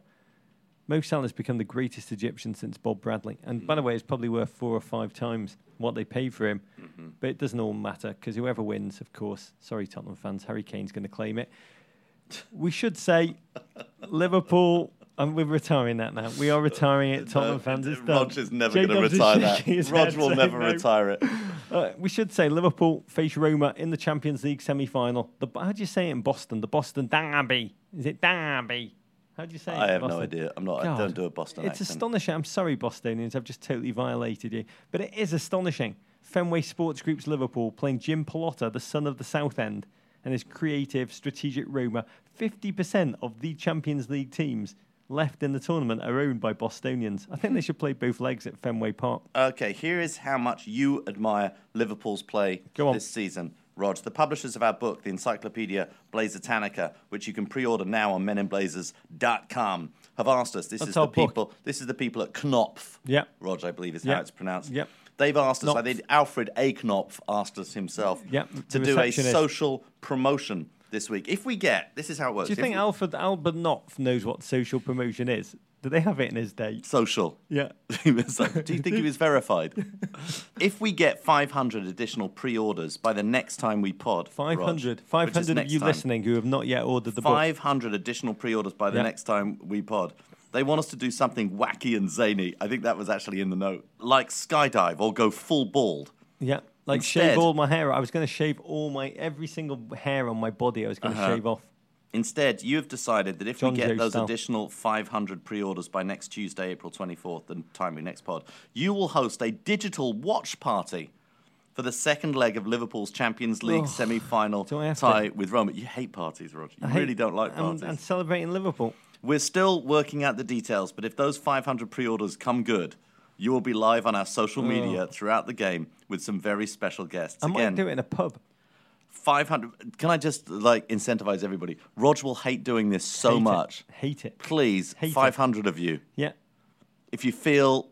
Mo has become the greatest Egyptian since Bob Bradley. And by the way, it's probably worth four or five times what they paid for him. Mm-hmm. But it doesn't all matter because whoever wins, of course, sorry, Tottenham fans, Harry Kane's going to claim it. We should say Liverpool. We're retiring that now. We are retiring it, Tottenham fans. It's done. Rog is never going to retire that. shaking his Rog head will never no. retire it. Uh, we should say Liverpool face Roma in the Champions League semi-final. The, how do you say it in Boston? The Boston Derby. Is it Derby? How do you say it? I have no idea. I'm not. I don't do a Boston It's accent. astonishing. I'm sorry, Bostonians. I've just totally violated you. But it is astonishing. Fenway Sports Group's Liverpool playing Jim Pallotta, the son of the South End, and his creative, strategic Roma. 50% of the Champions League teams left in the tournament are owned by Bostonians. I think they should play both legs at Fenway Park. Okay, here is how much you admire Liverpool's play this season. Rog, the publishers of our book, the Encyclopedia Blazertannica, which you can pre-order now on meninblazers.com, have asked us. This That's is the book. people. This is the people at Knopf. Yep. Rog, I believe is Yep. how it's pronounced. Yep. They've asked us. I think Alfred A. Knopf asked us himself Yep, to do a social promotion this week. If we get, this is how it works. Do you think we- Alfred Albert Knopf knows what social promotion is? Do they have it in his day? social? Yeah. Like, Do you think he was verified? if we get 500 additional pre-orders by the next time we pod, 500. Rog, 500 of you time, listening who have not yet ordered the book. 500 additional pre-orders by the Yeah. next time we pod. They want us to do something wacky and zany. I think that was actually in the note, like skydive or go full bald. Yeah. Like Instead- shave all my hair. I was going to shave all my, every single hair on my body, I was going to Uh-huh. shave off. Instead, you have decided that if John we get Joe those style. additional 500 pre-orders by next Tuesday, April 24th, the time we next pod, you will host a digital watch party for the second leg of Liverpool's Champions League Ugh. semi-final Do I have tie to? with Roma. You hate parties, Roger. You I hate- really don't like and- parties. And, celebrating Liverpool. We're still working out the details, but if those 500 pre-orders come good, you will be live on our social oh. media throughout the game with some very special guests. I Again, might do it in a pub. 500. Can I just like incentivize everybody? Rog will hate doing this so Hate it. much. Hate it. Please, Hate it. 500 of you. Yeah. If you feel,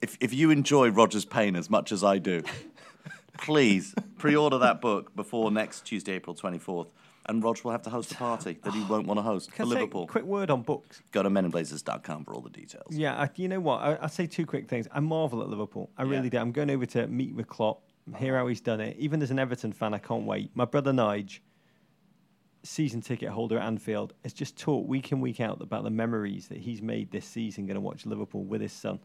if if you enjoy Roger's pain as much as I do, please pre-order that book before next Tuesday, April 24th, and Rog will have to host a party that he won't want to host for Can I say a Liverpool. quick word on books? Go to meninblazers.com for all the details. Yeah, I, you know what? I, I'll say two quick things. I marvel at Liverpool. I really Yeah. do. I'm going over to meet with Klopp, hear how he's done it. Even as an Everton fan, I can't wait. My brother Nige, season ticket holder at Anfield, has just talked week in, week out about the memories that he's made this season going to watch Liverpool with his son.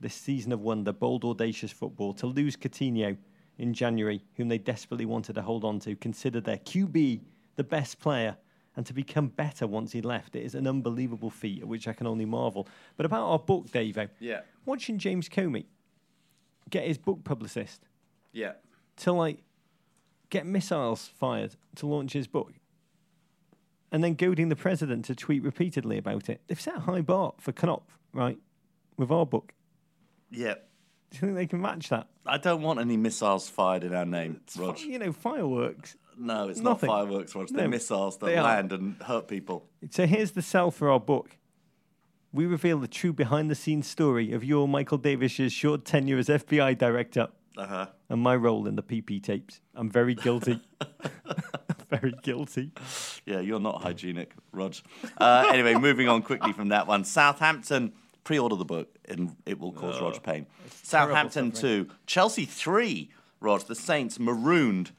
This season of wonder, bold, audacious football. To lose Coutinho in January, whom they desperately wanted to hold on to, consider their QB the best player, and to become better once he left. It is an unbelievable feat, at which I can only marvel. But about our book, Davo, eh? Yeah. watching James Comey get his book publicist Yeah. to like get missiles fired to launch his book, and then goading the president to tweet repeatedly about it. They've set a high bar for Knopf, right, with our book. Yeah. Do you think they can match that? I don't want any missiles fired in our name, Rog. You know, fireworks. No, it's Nothing. not fireworks, Rog. They're No, missiles that they are. land and hurt people. So here's the sell for our book. We reveal the true behind the scenes story of your Michael Davies's short tenure as FBI director Uh huh. and my role in the PP tapes. I'm very guilty. very guilty. Yeah, you're not hygienic, Rog. Uh, anyway, moving on quickly from that one. Southampton, pre order the book and it will cause Rog pain. Southampton 2, Chelsea 3. Rog. The Saints marooned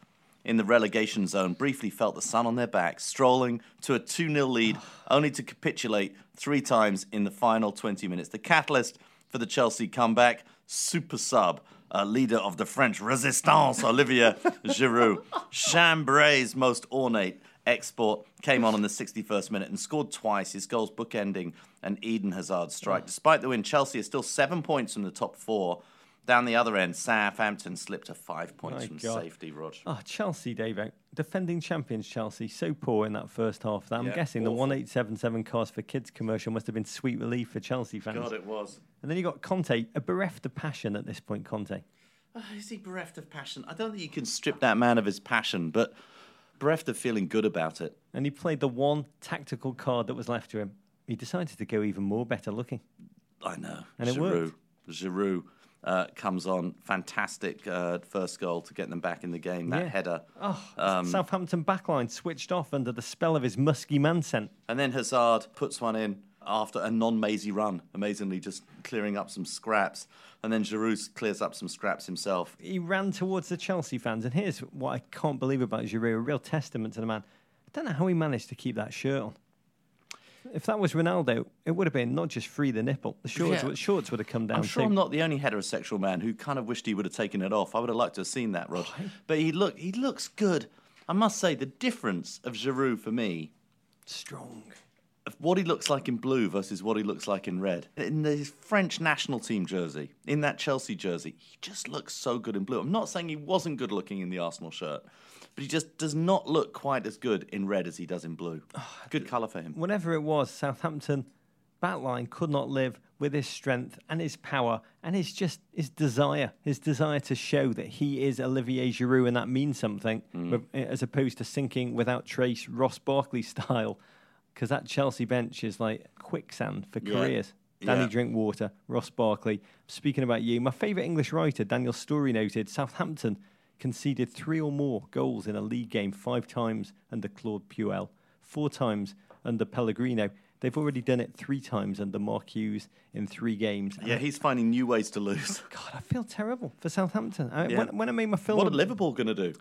in the relegation zone briefly felt the sun on their backs, strolling to a 2 0 lead, only to capitulate three times in the final 20 minutes. The catalyst for the Chelsea comeback, super sub, uh, leader of the French resistance, Olivier Giroud. Chambéry's most ornate export came on in the 61st minute and scored twice, his goals bookending an Eden Hazard strike. Despite the win, Chelsea is still seven points from the top four. Down the other end, Southampton slipped to five points My from God. safety, Rog. Oh, Chelsea, Dave, defending champions Chelsea, so poor in that first half that I'm Yeah, guessing awful. the 1877 Cars for Kids commercial must have been sweet relief for Chelsea fans. God, it was. And then you got Conte, a bereft of passion at this point, Conte. Uh, is he bereft of passion? I don't think you can strip that man of his passion, but bereft of feeling good about it. And he played the one tactical card that was left to him. He decided to go even more better looking. I know. And it Giroud. worked. Giroud uh, comes on. Fantastic uh, first goal to get them back in the game. That Yeah. header. Oh, Um, Southampton backline switched off under the spell of his musky man scent. And then Hazard puts one in after a non-mazy run, amazingly just clearing up some scraps. And then Giroud clears up some scraps himself. He ran towards the Chelsea fans, and here's what I can't believe about Giroud, a real testament to the man. I don't know how he managed to keep that shirt on. If that was Ronaldo, it would have been not just free the nipple. The shorts, Yeah. would- shorts would have come down I'm sure too. I'm not the only heterosexual man who kind of wished he would have taken it off. I would have liked to have seen that, Rod. But he look he looks good. I must say the difference of Giroud for me Strong. of what he looks like in blue versus what he looks like in red. In the French national team jersey, in that Chelsea jersey, he just looks so good in blue. I'm not saying he wasn't good looking in the Arsenal shirt, but he just does not look quite as good in red as he does in blue. Ah, good colour for him. Whatever it was, Southampton backline could not live with his strength and his power and his just his desire, his desire to show that he is Olivier Giroud and that means something, hmm. with- eh, as opposed to sinking without trace Ross Barkley style, because that Chelsea bench is like quicksand for Yeah. careers. Danny Yeah. Drinkwater, Ross Barkley. Speaking about you, my favourite English writer, Daniel Storey, noted Southampton conceded three or more goals in a league game five times under Claude Puel, four times under Pellegrino. They've already done it three times under Mark Hughes in three games. And Yeah, he's finding new ways to lose. God, I feel terrible for Southampton. I, Yeah. when, when I made my film, What are Liverpool going to do?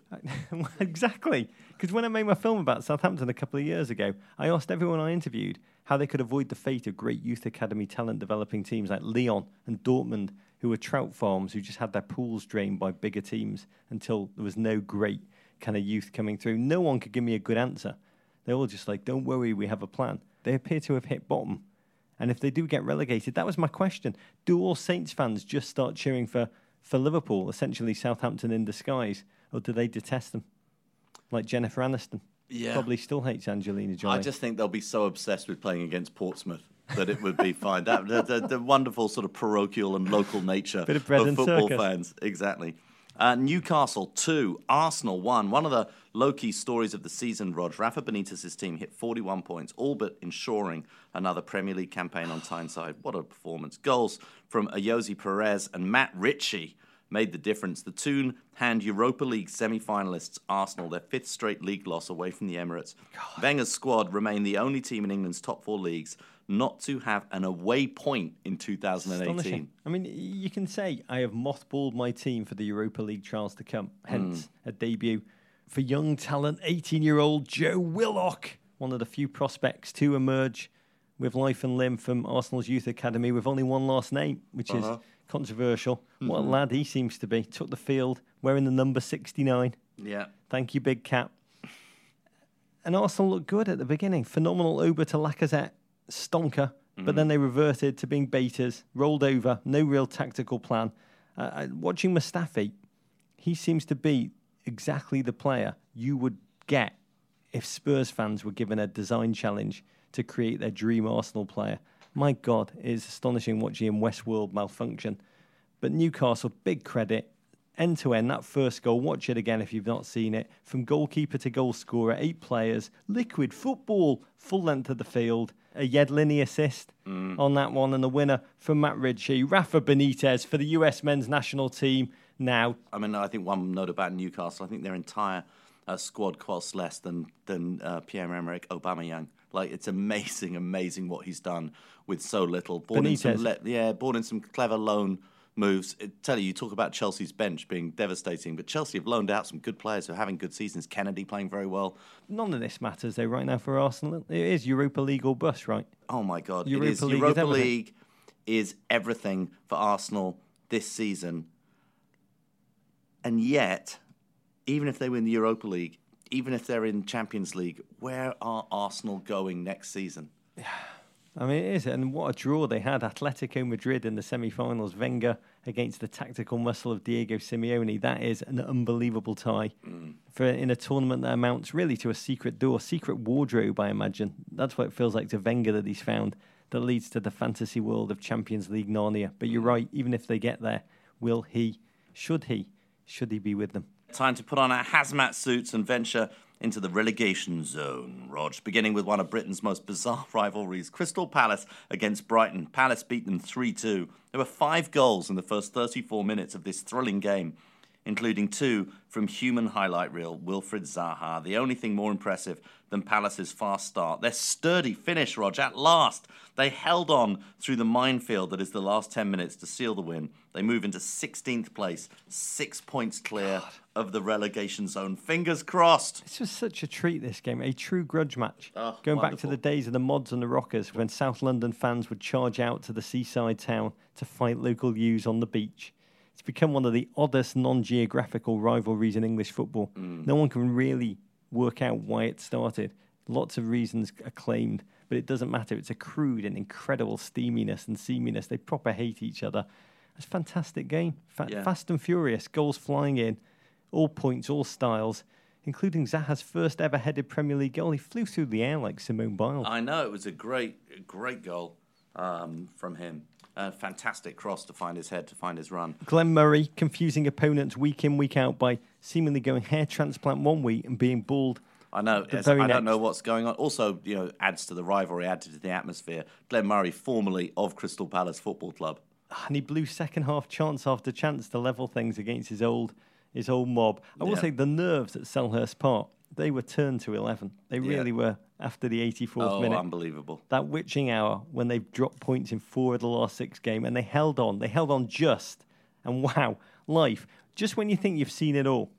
exactly. Because when I made my film about Southampton a couple of years ago, I asked everyone I interviewed how they could avoid the fate of great youth academy talent developing teams like Lyon and Dortmund, who were trout farms who just had their pools drained by bigger teams until there was no great kind of youth coming through. No one could give me a good answer. They're all just like, don't worry, we have a plan. They appear to have hit bottom. And if they do get relegated, that was my question. Do all Saints fans just start cheering for, for Liverpool, essentially Southampton in disguise, or do they detest them? Like Jennifer Aniston. Yeah. Probably still hates Angelina Jolie. I just think they'll be so obsessed with playing against Portsmouth that it would be fine. That, the, the, the wonderful sort of parochial and local nature Bit of bread and football circus. fans. Exactly. Uh, Newcastle 2, Arsenal 1. One of the low key stories of the season, Rog. Rafa Benitez's team hit 41 points, all but ensuring another Premier League campaign on Tyneside. What a performance. Goals from Ayoze Perez and Matt Ritchie made the difference. The Toon hand Europa League semi finalists Arsenal their fifth straight league loss away from the Emirates. Wenger's squad remain the only team in England's top four leagues not to have an away point in 2018. I mean, you can say I have mothballed my team for the Europa League trials to come. Hence, hmm. a debut for young talent, 18-year-old Joe Willock, one of the few prospects to emerge with life and limb from Arsenal's youth academy with only one last name, which is uh-huh. controversial. Mm-hmm. What a lad he seems to be. Took the field wearing the number 69. Yeah. Thank you, Big Cap. And Arsenal looked good at the beginning. Phenomenal Ober to Lacazette, stonker. But then they reverted to being beaters, rolled over, no real tactical plan. Uh, uh, watching Mustafi, he seems to be exactly the player you would get if Spurs fans were given a design challenge to create their dream Arsenal player. My God, it is astonishing watching him Westworld malfunction. But Newcastle, big credit. End to end, that first goal, watch it again if you've not seen it. From goalkeeper to goal scorer, eight players, liquid football, full length of the field. A Yedlini assist on that one, and the winner from Matt Ritchie, Rafa Benitez for the US men's national team. Now, I mean, I think one note about Newcastle, I think their entire uh, squad costs less than than uh, Pierre-Emerick Aubameyang. Like it's amazing, amazing what he's done with so little. Born in some Benitez. le- yeah, born in some clever loan moves. I tell you, you talk about Chelsea's bench being devastating, but Chelsea have loaned out some good players who are having good seasons. Kennedy playing very well. None of this matters though right now for Arsenal. It is Europa League or bust, right? Oh my God, Europa it is League is Europa everything. League is everything for Arsenal this season. And yet, even if they win the Europa League, even if they're in Champions League, where are Arsenal going next season? I mean, it is, and what a draw they had. Atletico Madrid in the semi-finals. Wenger against the tactical muscle of Diego Simeone. That is an unbelievable tie for in a tournament that amounts really to a secret door, secret wardrobe. I imagine that's what it feels like to Wenger that he's found that leads to the fantasy world of Champions League Narnia. But you're right. Even if they get there, will he? Should he? Should he be with them? Time to put on our hazmat suits and venture into the relegation zone, Rog. Beginning with one of Britain's most bizarre rivalries Crystal Palace against Brighton. Palace beat them 3 2. There were five goals in the first 34 minutes of this thrilling game, including two from human highlight reel Wilfried Zaha. The only thing more impressive than Palace's fast start, their sturdy finish, Rog. At last, they held on through the minefield that is the last 10 minutes to seal the win. They move into 16th place, six points clear of the relegation zone. Fingers crossed. This was such a treat, this game. A true grudge match. Oh, Going back to the days of the mods and the rockers when South London fans would charge out to the seaside town to fight local youths on the beach. It's become one of the oddest non geographical rivalries in English football. Mm. No one can really work out why it started. Lots of reasons are claimed, but it doesn't matter. It's a crude and incredible steaminess and seaminess. They proper hate each other. It's a fantastic game. Fa- Yeah. Fast and furious, goals flying in, all points, all styles, including Zaha's first ever headed Premier League goal. He flew through the air like Simone Biles. I know it was a great, great goal um, from him. A fantastic cross to find his head, to find his run. Glenn Murray confusing opponents week in, week out by seemingly going hair transplant one week and being bald. I know. I don't next. know what's going on. Also, you know, adds to the rivalry, adds to the atmosphere. Glenn Murray, formerly of Crystal Palace Football Club. And he blew second half chance after chance to level things against his old his old mob. I will Yeah. say the nerves at Selhurst Park, they were turned to 11. They Yeah. really were after the 84th Oh, minute. unbelievable. that witching hour when they've dropped points in four of the last six games and they held on. They held on just. And wow, life. Just when you think you've seen it all,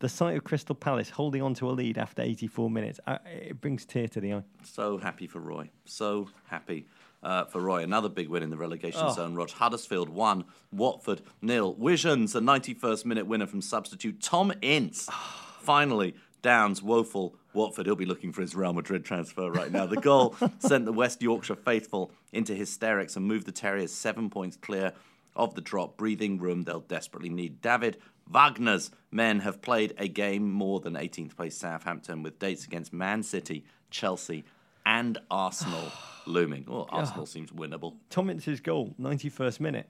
the sight of Crystal Palace holding on to a lead after 84 minutes, uh, it brings tear to the eye. So happy for Roy. So happy uh, for Roy. Another big win in the relegation Oh. zone. Rog Huddersfield won. Watford nil. Wisions, a 91st minute winner from substitute Tom Ince. Finally, Downs woeful. Watford, he'll be looking for his Real Madrid transfer right now. The goal sent the West Yorkshire faithful into hysterics and moved the Terriers seven points clear of the drop. Breathing room they'll desperately need. David Wagner's men have played a game more than 18th place Southampton with dates against Man City, Chelsea, and Arsenal looming. Well, Arsenal seems winnable. Tom Ince's goal, 91st minute.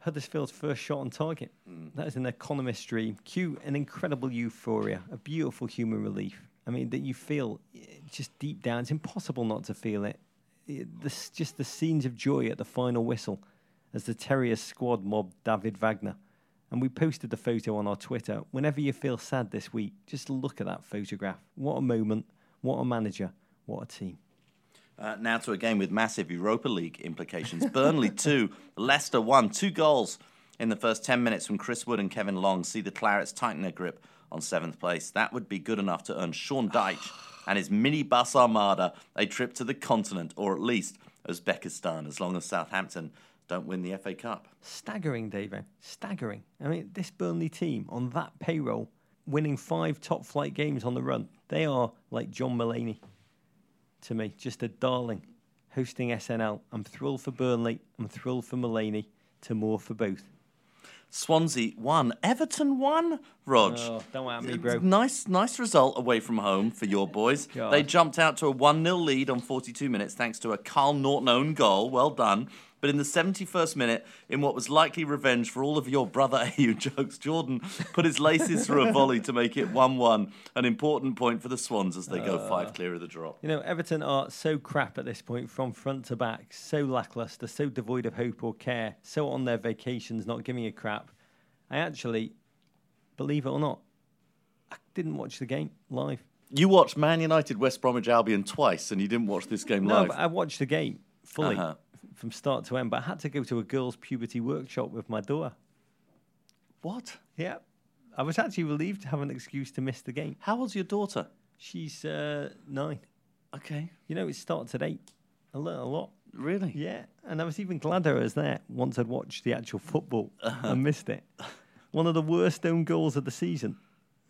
Huddersfield's first shot on target. That is an economist dream. Cue an incredible euphoria, a beautiful human relief. I mean, that you feel eh, just deep down. It's impossible not to feel it. Eh, This, just the scenes of joy at the final whistle as the Terriers squad mobbed David Wagner. And we posted the photo on our Twitter. Whenever you feel sad this week, just look at that photograph. What a moment. What a manager. What a team. Uh, now to a game with massive Europa League implications. Burnley 2, Leicester 1. Two goals in the first 10 minutes from Chris Wood and Kevin Long see the Clarets tighten their grip on seventh place. That would be good enough to earn Sean Dyche and his mini bus armada a trip to the continent, or at least Uzbekistan, as long as Southampton don't win the FA Cup. Staggering, David. Staggering. I mean, this Burnley team on that payroll, winning five top flight games on the run, they are like John Mulaney to me. Just a darling hosting SNL. I'm thrilled for Burnley. I'm thrilled for Mulaney. To more for both. Swansea won. Everton won, Rog. Oh, don't at me, bro. Nice, nice result away from home for your boys. God. They jumped out to a 1 0 lead on 42 minutes thanks to a Kyle Naughton own goal. Well done. But in the 71st minute, in what was likely revenge for all of your brother Ayew jokes, Jordan put his laces through a volley to make it 1 1. An important point for the Swans as they go five clear of the drop. You know, Everton are so crap at this point from front to back, so lackluster, so devoid of hope or care, so on their vacations, not giving a crap. I actually, believe it or not, I didn't watch the game live. You watched Man United West Bromwich Albion twice and you didn't watch this game No, live. but I watched the game fully. Uh-huh. From start to end, but I had to go to a girls' puberty workshop with my daughter. What? Yeah. I was actually relieved to have an excuse to miss the game. How old's your daughter? She's uh, nine. Okay. You know, it starts at eight. I learned a lot. Really? Yeah, and I was even gladder I was there once I'd watched the actual football and missed it. One of the worst own goals of the season.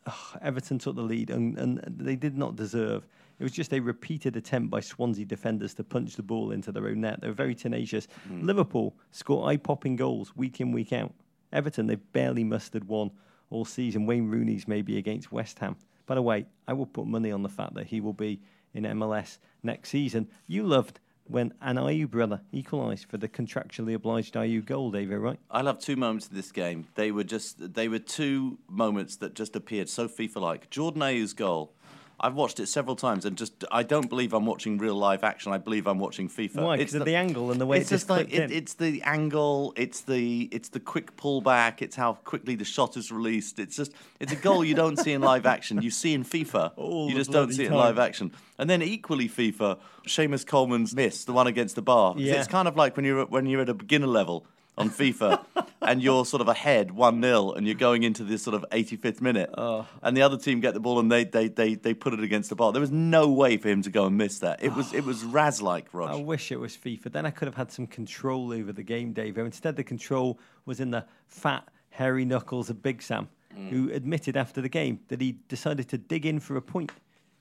Oh, Everton took the lead, and, and they did not deserve. It was just a repeated attempt by Swansea defenders to punch the ball into their own net. They were very tenacious. Hmm. Liverpool score eye-popping goals week in, week out. Everton, they've barely mustered one all season. Wayne Rooney's maybe against West Ham. By the way, I will put money on the fact that he will be in MLS next season. You loved when an Ayew brother equalised for the contractually obliged Ayew goal, David, right? I love two moments in this game. They were just they were two moments that just appeared so FIFA-like. Jordan Ayew's goal. I've watched it several times, and just I don't believe I'm watching real live action. I believe I'm watching FIFA. Why? It's of the angle and the way it's it just like it, it's the angle, it's the it's the quick pullback, it's how quickly the shot is released. It's just it's a goal you don't see in live action. You see in FIFA, All you just don't see it time. in live action. And then equally FIFA, Seamus Coleman's miss, the one against the bar. Yeah. It's kind of like when you're when you're at a beginner level on FIFA and you're sort of ahead 1 0 and you're going into this sort of 85th minute Oh. and the other team get the ball and they, they, they, they put it against the bar. There was no way for him to go and miss that. It was it was Raz like, Rog. I wish it was FIFA. Then I could have had some control over the game, Dave. Oh, instead, the control was in the fat, hairy knuckles of Big Sam, mm. who admitted after the game that he decided to dig in for a point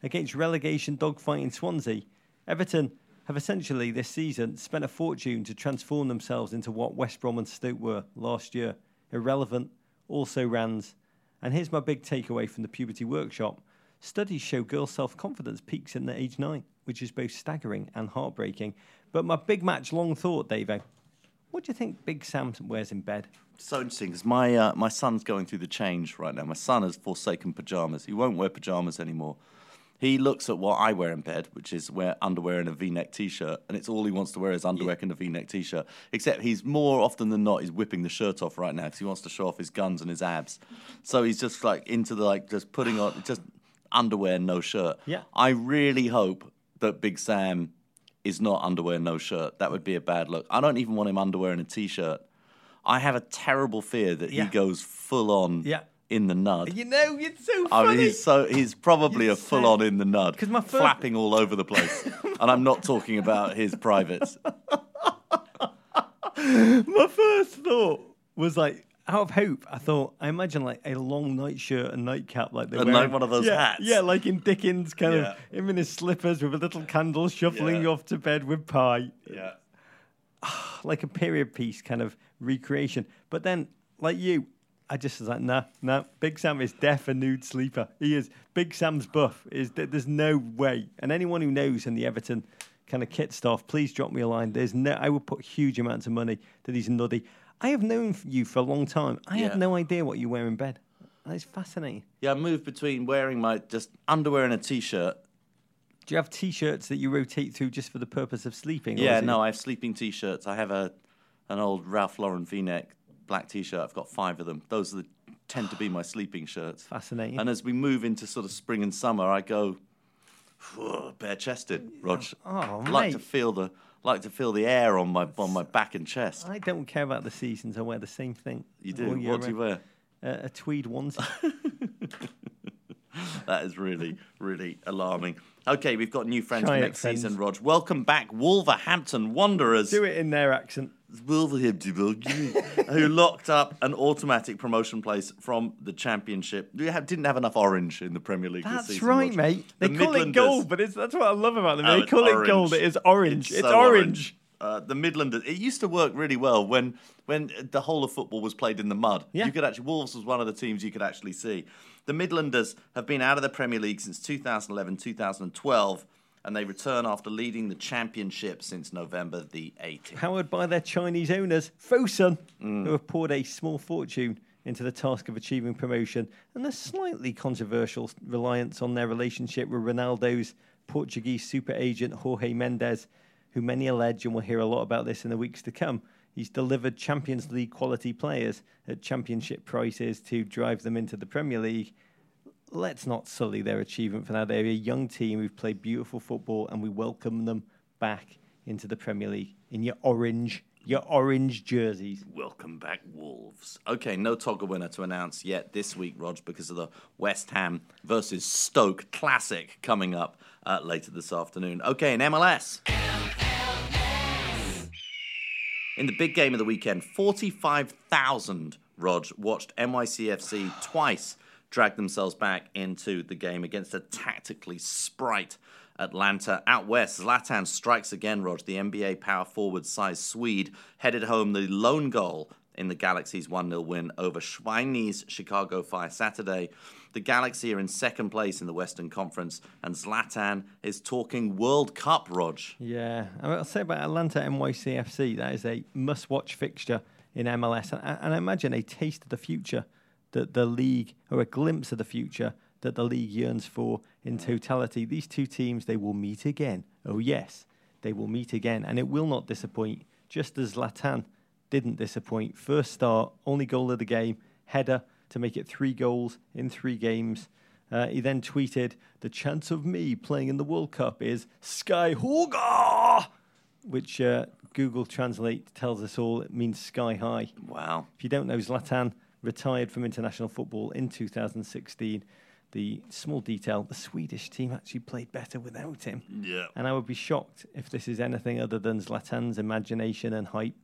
against relegation dogfighting Swansea. Everton have essentially this season spent a fortune to transform themselves into what West Brom and Stoke were last year. Irrelevant, also rans. And here's my big takeaway from the puberty workshop. Studies show girls' self confidence peaks in the age nine, which is both staggering and heartbreaking. But my big match long thought, Davo, what do you think Big Sam wears in bed? So interesting because my uh, my son's going through the change right now. My son has forsaken pajamas. He won't wear pajamas anymore. He looks at what I wear in bed, which is wear underwear and a V-neck T-shirt, and it's all he wants to wear is underwear and a V-neck T-shirt. Except he's more often than not he's whipping the shirt off right now because he wants to show off his guns and his abs. So he's just like into the like just putting on just underwear, no shirt. Yeah. I really hope that Big Sam is not underwear, no shirt. That would be a bad look. I don't even want him underwear and a T-shirt. I have a terrible fear that Yeah. he goes full on Yeah. In the nud. You know, it's so oh, I mean, he's so he's probably You're a full on in the nud, 'Cause my first- flapping all over the place. and I'm not talking about his privates. my first thought was like, out of hope, I thought, I imagine like a long nightshirt and nightcap, like they And wear like one of those yeah, hats. Yeah, like in Dickens, kind Yeah. of him in his slippers with a little candle shuffling Yeah. off to bed with pie. Yeah. like a period piece kind of recreation. But then, like you, I just was like, nah, nah. Big Sam is deaf and nude sleeper. He is. Big Sam's buff is. th- There's no way. And anyone who knows in the Everton kind of kit stuff, please drop me a line. There's no. I would put huge amounts of money that he's nuddy. I have known you for a long time. I Yeah. had no idea what you wear in bed. It's fascinating. Yeah, I moved between wearing my just underwear and a t-shirt. Do you have T-shirts that you rotate through just for the purpose of sleeping? Yeah, no, I have sleeping t-shirts. I have a an old Ralph Lauren V-neck black t-shirt. I've got five of them. Those are the, tend to be my sleeping shirts. Fascinating. And as we move into sort of spring and summer, I go bare chested, Rog. Oh, I like to feel the like to feel the air on my on my back and chest. I don't care about the seasons. I wear the same thing. You do. year What do you wear? Uh, a tweed onesie. That is really, really alarming. Okay, we've got new friends Try for next friends. season, Rog. Welcome back, Wolverhampton Wanderers. Do it in their accent. Wolverhampton, who locked up an automatic promotion place from the Championship. We have, didn't have enough orange in the Premier League this That's season. right, Rog. mate. They The call it gold, but it's that's what I love about them. Oh, they it's call it orange. gold. It is orange. It's, so orange. Uh, the Midlanders. It used to work really well when when the whole of football was played in the mud. Yeah. You could actually Wolves was one of the teams you could actually see. The Midlanders have been out of the Premier League since 2011, 2012, and they return after leading the championship since November the 18th. Powered by their Chinese owners, Fosun, Mm. who have poured a small fortune into the task of achieving promotion, and a slightly controversial reliance on their relationship with Ronaldo's Portuguese super agent Jorge Mendes, who many allege, and we'll hear a lot about this in the weeks to come. He's delivered Champions League quality players at championship prices to drive them into the Premier League. let's not sully their achievement for now. They're a young team who've played beautiful football, and we welcome them back into the Premier League. in your orange, your orange jerseys. Welcome back, Wolves. Okay, no Togger winner to announce yet this week, Rog, because of the West Ham versus Stoke Classic coming up uh, later this afternoon. Okay, in MLS. In the big game of the weekend, 45,000, Rog, watched NYCFC twice drag themselves back into the game against a tactically sprite Atlanta. Out west, Zlatan strikes again, Rog. The NBA power forward size Swede headed home the lone goal in the Galaxy's 1 0 win over Schweini's Chicago Fire Saturday. The Galaxy are in second place in the Western Conference, and Zlatan is talking World Cup, Rog. Yeah, I'll say about Atlanta NYCFC, that is a must watch fixture in MLS. And, and I imagine a taste of the future that the league, or a glimpse of the future that the league yearns for in totality. These two teams, they will meet again. Oh, yes, they will meet again, and it will not disappoint, just as Zlatan didn't disappoint. First start, only goal of the game, header to make it three goals in three games. Uh, he then tweeted, The chance of me playing in the World Cup is Sky Hooga, which uh, Google Translate tells us all it means sky high. Wow. If you don't know, Zlatan retired from international football in 2016. The small detail, the Swedish team actually played better without him. Yeah. And I would be shocked if this is anything other than Zlatan's imagination and hype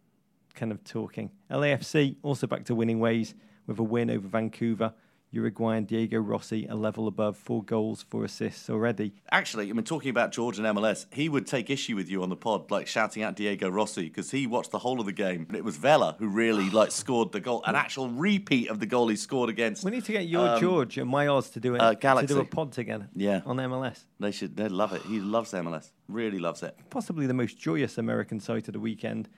kind of talking. LAFC also back to winning ways with a win over Vancouver. Uruguayan Diego Rossi a level above, four goals, four assists already. Actually, I mean, talking about George and MLS, he would take issue with you on the pod, like shouting out Diego Rossi because he watched the whole of the game. And it was Vela who really like scored the goal, an actual repeat of the goal he scored against. We need to get your um, George and my Oz to do it uh, to do a pod together. Yeah. on MLS. They should, they love it. He loves MLS, really loves it. Possibly the most joyous American sight of the weekend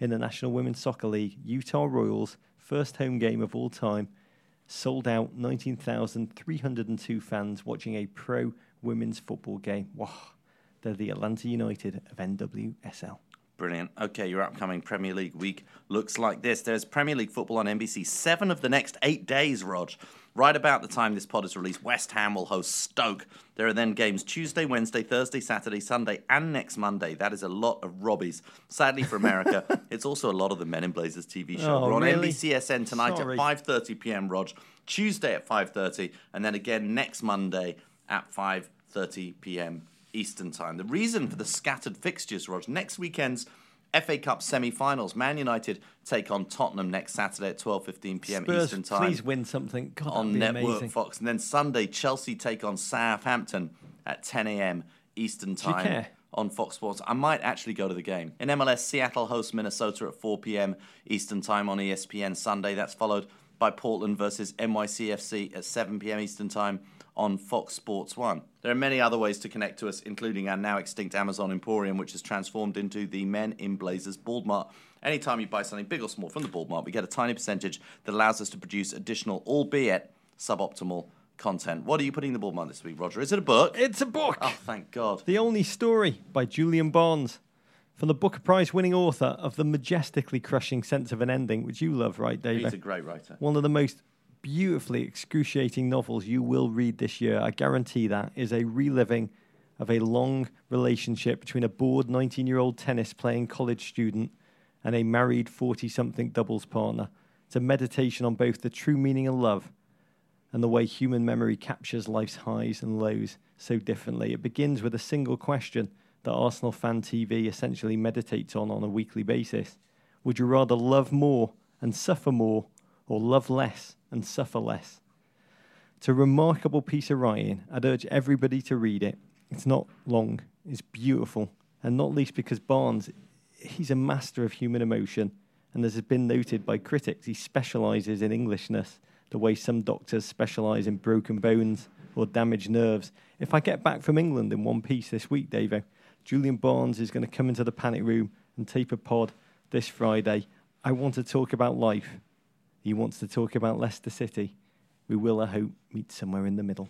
in the National Women's Soccer League. Utah Royals first home game of all time sold out 19,302 fans watching a pro women's football game. Wow, they're the Atlanta United of NWSL. Brilliant. Okay, your upcoming Premier League week looks like this. There's Premier League football on NBC seven of the next eight days, Rog. Right about the time this pod is released, West Ham will host Stoke. There are then games Tuesday, Wednesday, Thursday, Saturday, Sunday, and next Monday. That is a lot of Robbies. Sadly for America, it's also a lot of the Men in Blazers TV show. Oh, We're on really? NBCSN tonight Sorry. at 5:30 p.m. Rog. Tuesday at 5:30, and then again next Monday at 5:30 p.m. Eastern Time. The reason for the scattered fixtures, Rog, next weekend's FA Cup semi-finals. Man United take on Tottenham next Saturday at 12:15 p.m. Spurs, Eastern Time please win something. God, on Network amazing. Fox. And then Sunday, Chelsea take on Southampton at 10 a.m. Eastern Time on Fox Sports. I might actually go to the game. In MLS, Seattle hosts Minnesota at 4 p.m. Eastern Time on ESPN Sunday. That's followed by Portland versus NYCFC at 7 p.m. Eastern Time on Fox Sports 1. There are many other ways to connect to us, including our now extinct Amazon Emporium, which has transformed into the Men in Blazers Bald Mart. Anytime you buy something big or small from the Bald Mart, we get a tiny percentage that allows us to produce additional, albeit suboptimal, content. What are you putting in the Bald Mart this week, Roger? Is it a book? It's a book. Oh, thank God. The Only Story by Julian Barnes. From the Booker Prize winning author of The Majestically Crushing Sense of an Ending, which you love, right, David? He's a great writer. One of the most beautifully excruciating novels you will read this year, I guarantee that, is a reliving of a long relationship between a bored 19 year old tennis playing college student and a married 40 something doubles partner. It's a meditation on both the true meaning of love and the way human memory captures life's highs and lows so differently. It begins with a single question that Arsenal Fan TV essentially meditates on on a weekly basis. Would you rather love more and suffer more, or love less and suffer less? It's a remarkable piece of writing. I'd urge everybody to read it. It's not long, it's beautiful, and not least because Barnes, he's a master of human emotion, and as has been noted by critics, he specialises in Englishness the way some doctors specialise in broken bones or damaged nerves. If I get back from England in one piece this week, Davo, Julian Barnes is going to come into the panic room and tape a pod this Friday. I want to talk about life. He wants to talk about Leicester City. We will, I hope, meet somewhere in the middle.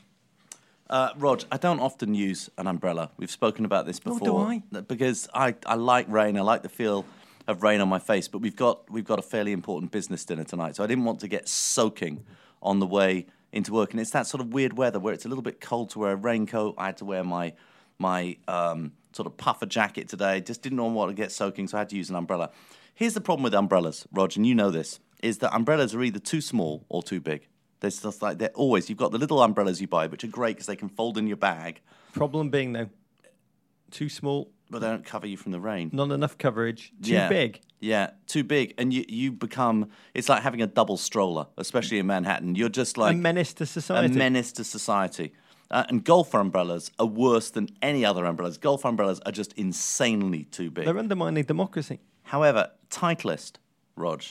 Uh, Rog, I don't often use an umbrella. We've spoken about this before. do I. Because I, I like rain. I like the feel of rain on my face. But we've got we've got a fairly important business dinner tonight, so I didn't want to get soaking on the way into work. And it's that sort of weird weather where it's a little bit cold to wear a raincoat. I had to wear my my um, sort of puffer jacket today. Just didn't want to get soaking, so I had to use an umbrella. Here's the problem with umbrellas, Roger, and you know this, is that umbrellas are either too small or too big. There's just like they're always you've got the little umbrellas you buy, which are great because they can fold in your bag, Problem being though, too small, but they don't cover you from the rain. not enough coverage, too Yeah. big. Yeah, too big, and you you become. It's like having a double stroller, especially in Manhattan. You're just like a menace to society. a society. menace to society. Uh, and golf umbrellas are worse than any other umbrellas. Golf umbrellas are just insanely too big. They're undermining democracy. However, Titleist, Rog,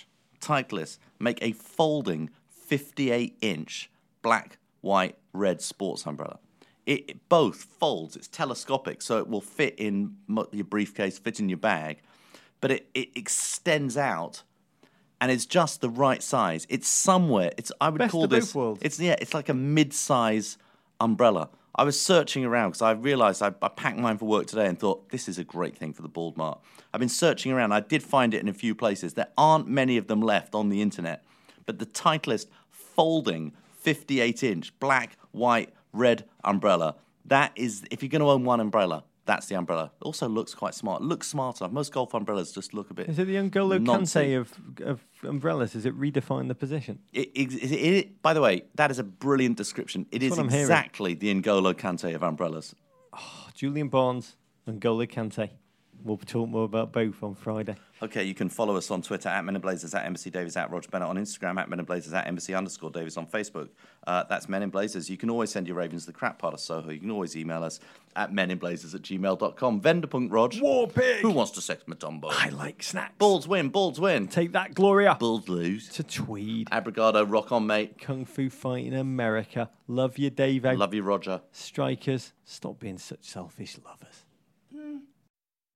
Titleist make a folding 58 inch black, white, red sports umbrella. It, it both folds, it's telescopic, so it will fit in your briefcase, fit in your bag, but it, it extends out and it's just the right size. It's somewhere, it's I would Best call this it's yeah, it's like a mid-size umbrella. I was searching around because I realised I, I packed mine for work today and thought this is a great thing for the Bald Mart. I've been searching around. I did find it in a few places. There aren't many of them left on the internet, but the Titleist folding 58 inch black, white, red umbrella. That is, if you're going to own one umbrella, that's the umbrella. It also looks quite smart. Looks smarter. Most golf umbrellas just look a bit. Is it the Angolo noncy. Kante of, of umbrellas? Does it redefine the position? It, it, it, it- by the way, that is a brilliant description. It is what I'm hearing. exactly the N'Golo Kante of umbrellas. Oh, Julian Barnes and Golo Kante. We'll talk more about both on Friday. Okay, you can follow us on Twitter at Men in Blazers, at Embassy Davies, at Roger Bennett on Instagram, at Men Blazers, at Embassy underscore Davies on Facebook. Uh, that's Men in Blazers. You can always send your Ravens the crap part of Soho. You can always email us at meninblazers at gmail.com. Venderpunk Rog. War pig. Who wants to sex Matumbo? I like snacks. Bulls win, Bulls win. Take that, Gloria. Bulls lose. To Tweed. Abrigado, rock on, mate. Kung Fu fighting America. Love you, Dave. Love you, Roger. Strikers, stop being such selfish lovers.